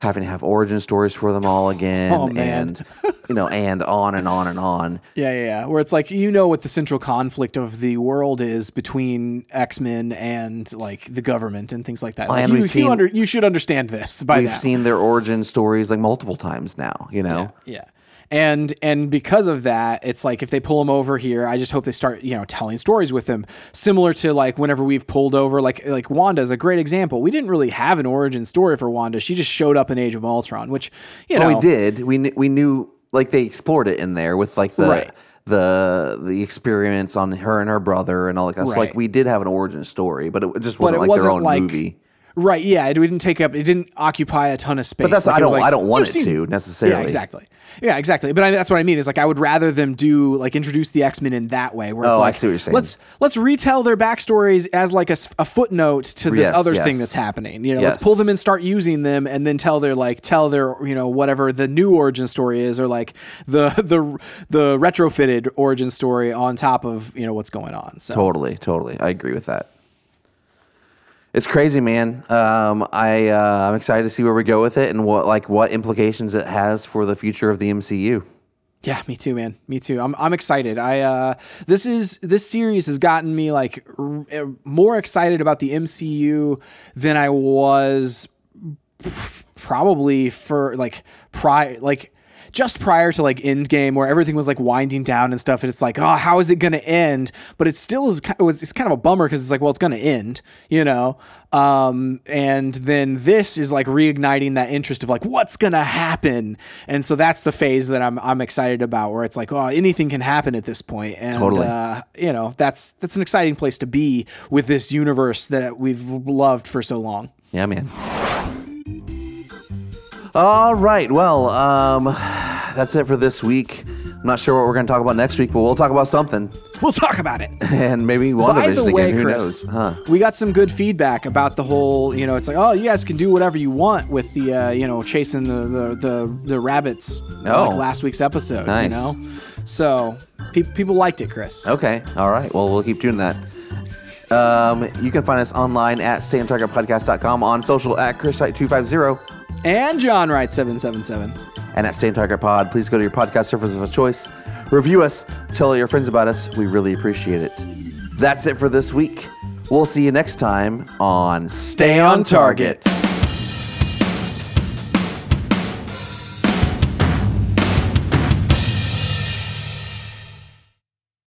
Speaker 2: having to have origin stories for them all again
Speaker 1: Oh,
Speaker 2: and you know and on and on and on.
Speaker 1: Yeah, yeah, yeah. Where it's like you know what the central conflict of the world is between X Men and like the government and things like that. Like,
Speaker 2: and
Speaker 1: you,
Speaker 2: we've
Speaker 1: you, under, you should understand this by
Speaker 2: We've
Speaker 1: now.
Speaker 2: seen their origin stories like multiple times now. You know,
Speaker 1: Yeah. And and because of that, it's like if they pull them over here, I just hope they start, you know, telling stories with them, similar to like whenever we've pulled over, like like Wanda is a great example. We didn't really have an origin story for Wanda. She just showed up in Age of Ultron, which you know
Speaker 2: Well, we did. We kn- we knew like they explored it in there with like the
Speaker 1: Right.
Speaker 2: the the experiments on her and her brother and all that. kind of- stuff. like we did have an origin story, but it just wasn't
Speaker 1: it
Speaker 2: like
Speaker 1: wasn't
Speaker 2: their own
Speaker 1: like
Speaker 2: movie.
Speaker 1: Right, yeah, it didn't take up, it didn't occupy a ton of space.
Speaker 2: But that's
Speaker 1: Like,
Speaker 2: I don't
Speaker 1: like,
Speaker 2: I don't want it
Speaker 1: seen-
Speaker 2: to necessarily.
Speaker 1: Yeah, exactly. Yeah, exactly. But I, that's what I mean is like I would rather them do like introduce the X Men in that way, where it's
Speaker 2: Oh, I
Speaker 1: like
Speaker 2: see what you're saying.
Speaker 1: let's let's retell their backstories as like a footnote to this
Speaker 2: Yes,
Speaker 1: other
Speaker 2: yes.
Speaker 1: thing that's happening. You know,
Speaker 2: Yes.
Speaker 1: let's pull them and start using them, and then tell their like tell their you know whatever the new origin story is, or like the the the retrofitted origin story on top of you know what's going on. So
Speaker 2: Totally, totally. I agree with that. It's crazy, man. Um, I uh, I'm excited to see where we go with it and what like what implications it has for the future of the MCU.
Speaker 1: Yeah, me too, man. Me too. I'm I'm excited. I uh this is this series has gotten me like r- uh, more excited about the MCU than I was probably for like prior like just prior to like Endgame where everything was like winding down and stuff and it's like oh how is it going to end? But it still is it's kind of a bummer because it's like well it's going to end you know? Um and then this is like reigniting that interest of like what's going to happen? And so that's the phase that I'm I'm excited about where it's like oh anything can happen at this point. And
Speaker 2: Totally.
Speaker 1: uh, you know that's that's an exciting place to be with this universe that we've loved for so long.
Speaker 2: Yeah, man. All right. Well, um, that's it for this week. I'm not sure what we're going to talk about next week, but we'll talk about something,
Speaker 1: we'll talk about it [LAUGHS]
Speaker 2: and maybe
Speaker 1: By
Speaker 2: WandaVision
Speaker 1: the
Speaker 2: again.
Speaker 1: way,
Speaker 2: Who
Speaker 1: Chris,
Speaker 2: knows? Huh?
Speaker 1: we got some good feedback about the whole. You know, it's like, oh, you guys can do whatever you want with the, uh, you know, chasing the the the, the rabbits.
Speaker 2: Oh.
Speaker 1: like last week's episode.
Speaker 2: Nice.
Speaker 1: You know, so pe- people liked it, Chris.
Speaker 2: Okay. All right. Well, we'll keep doing that. Um, you can find us online at stayontargetpodcast.com, on social at chrissite250,
Speaker 1: And John Wright seven seven seven.
Speaker 2: and at Stay on Target Pod. Please go to your podcast service of choice, review us, tell your friends about us. We really appreciate it. That's it for this week. We'll see you next time on Stay on Target.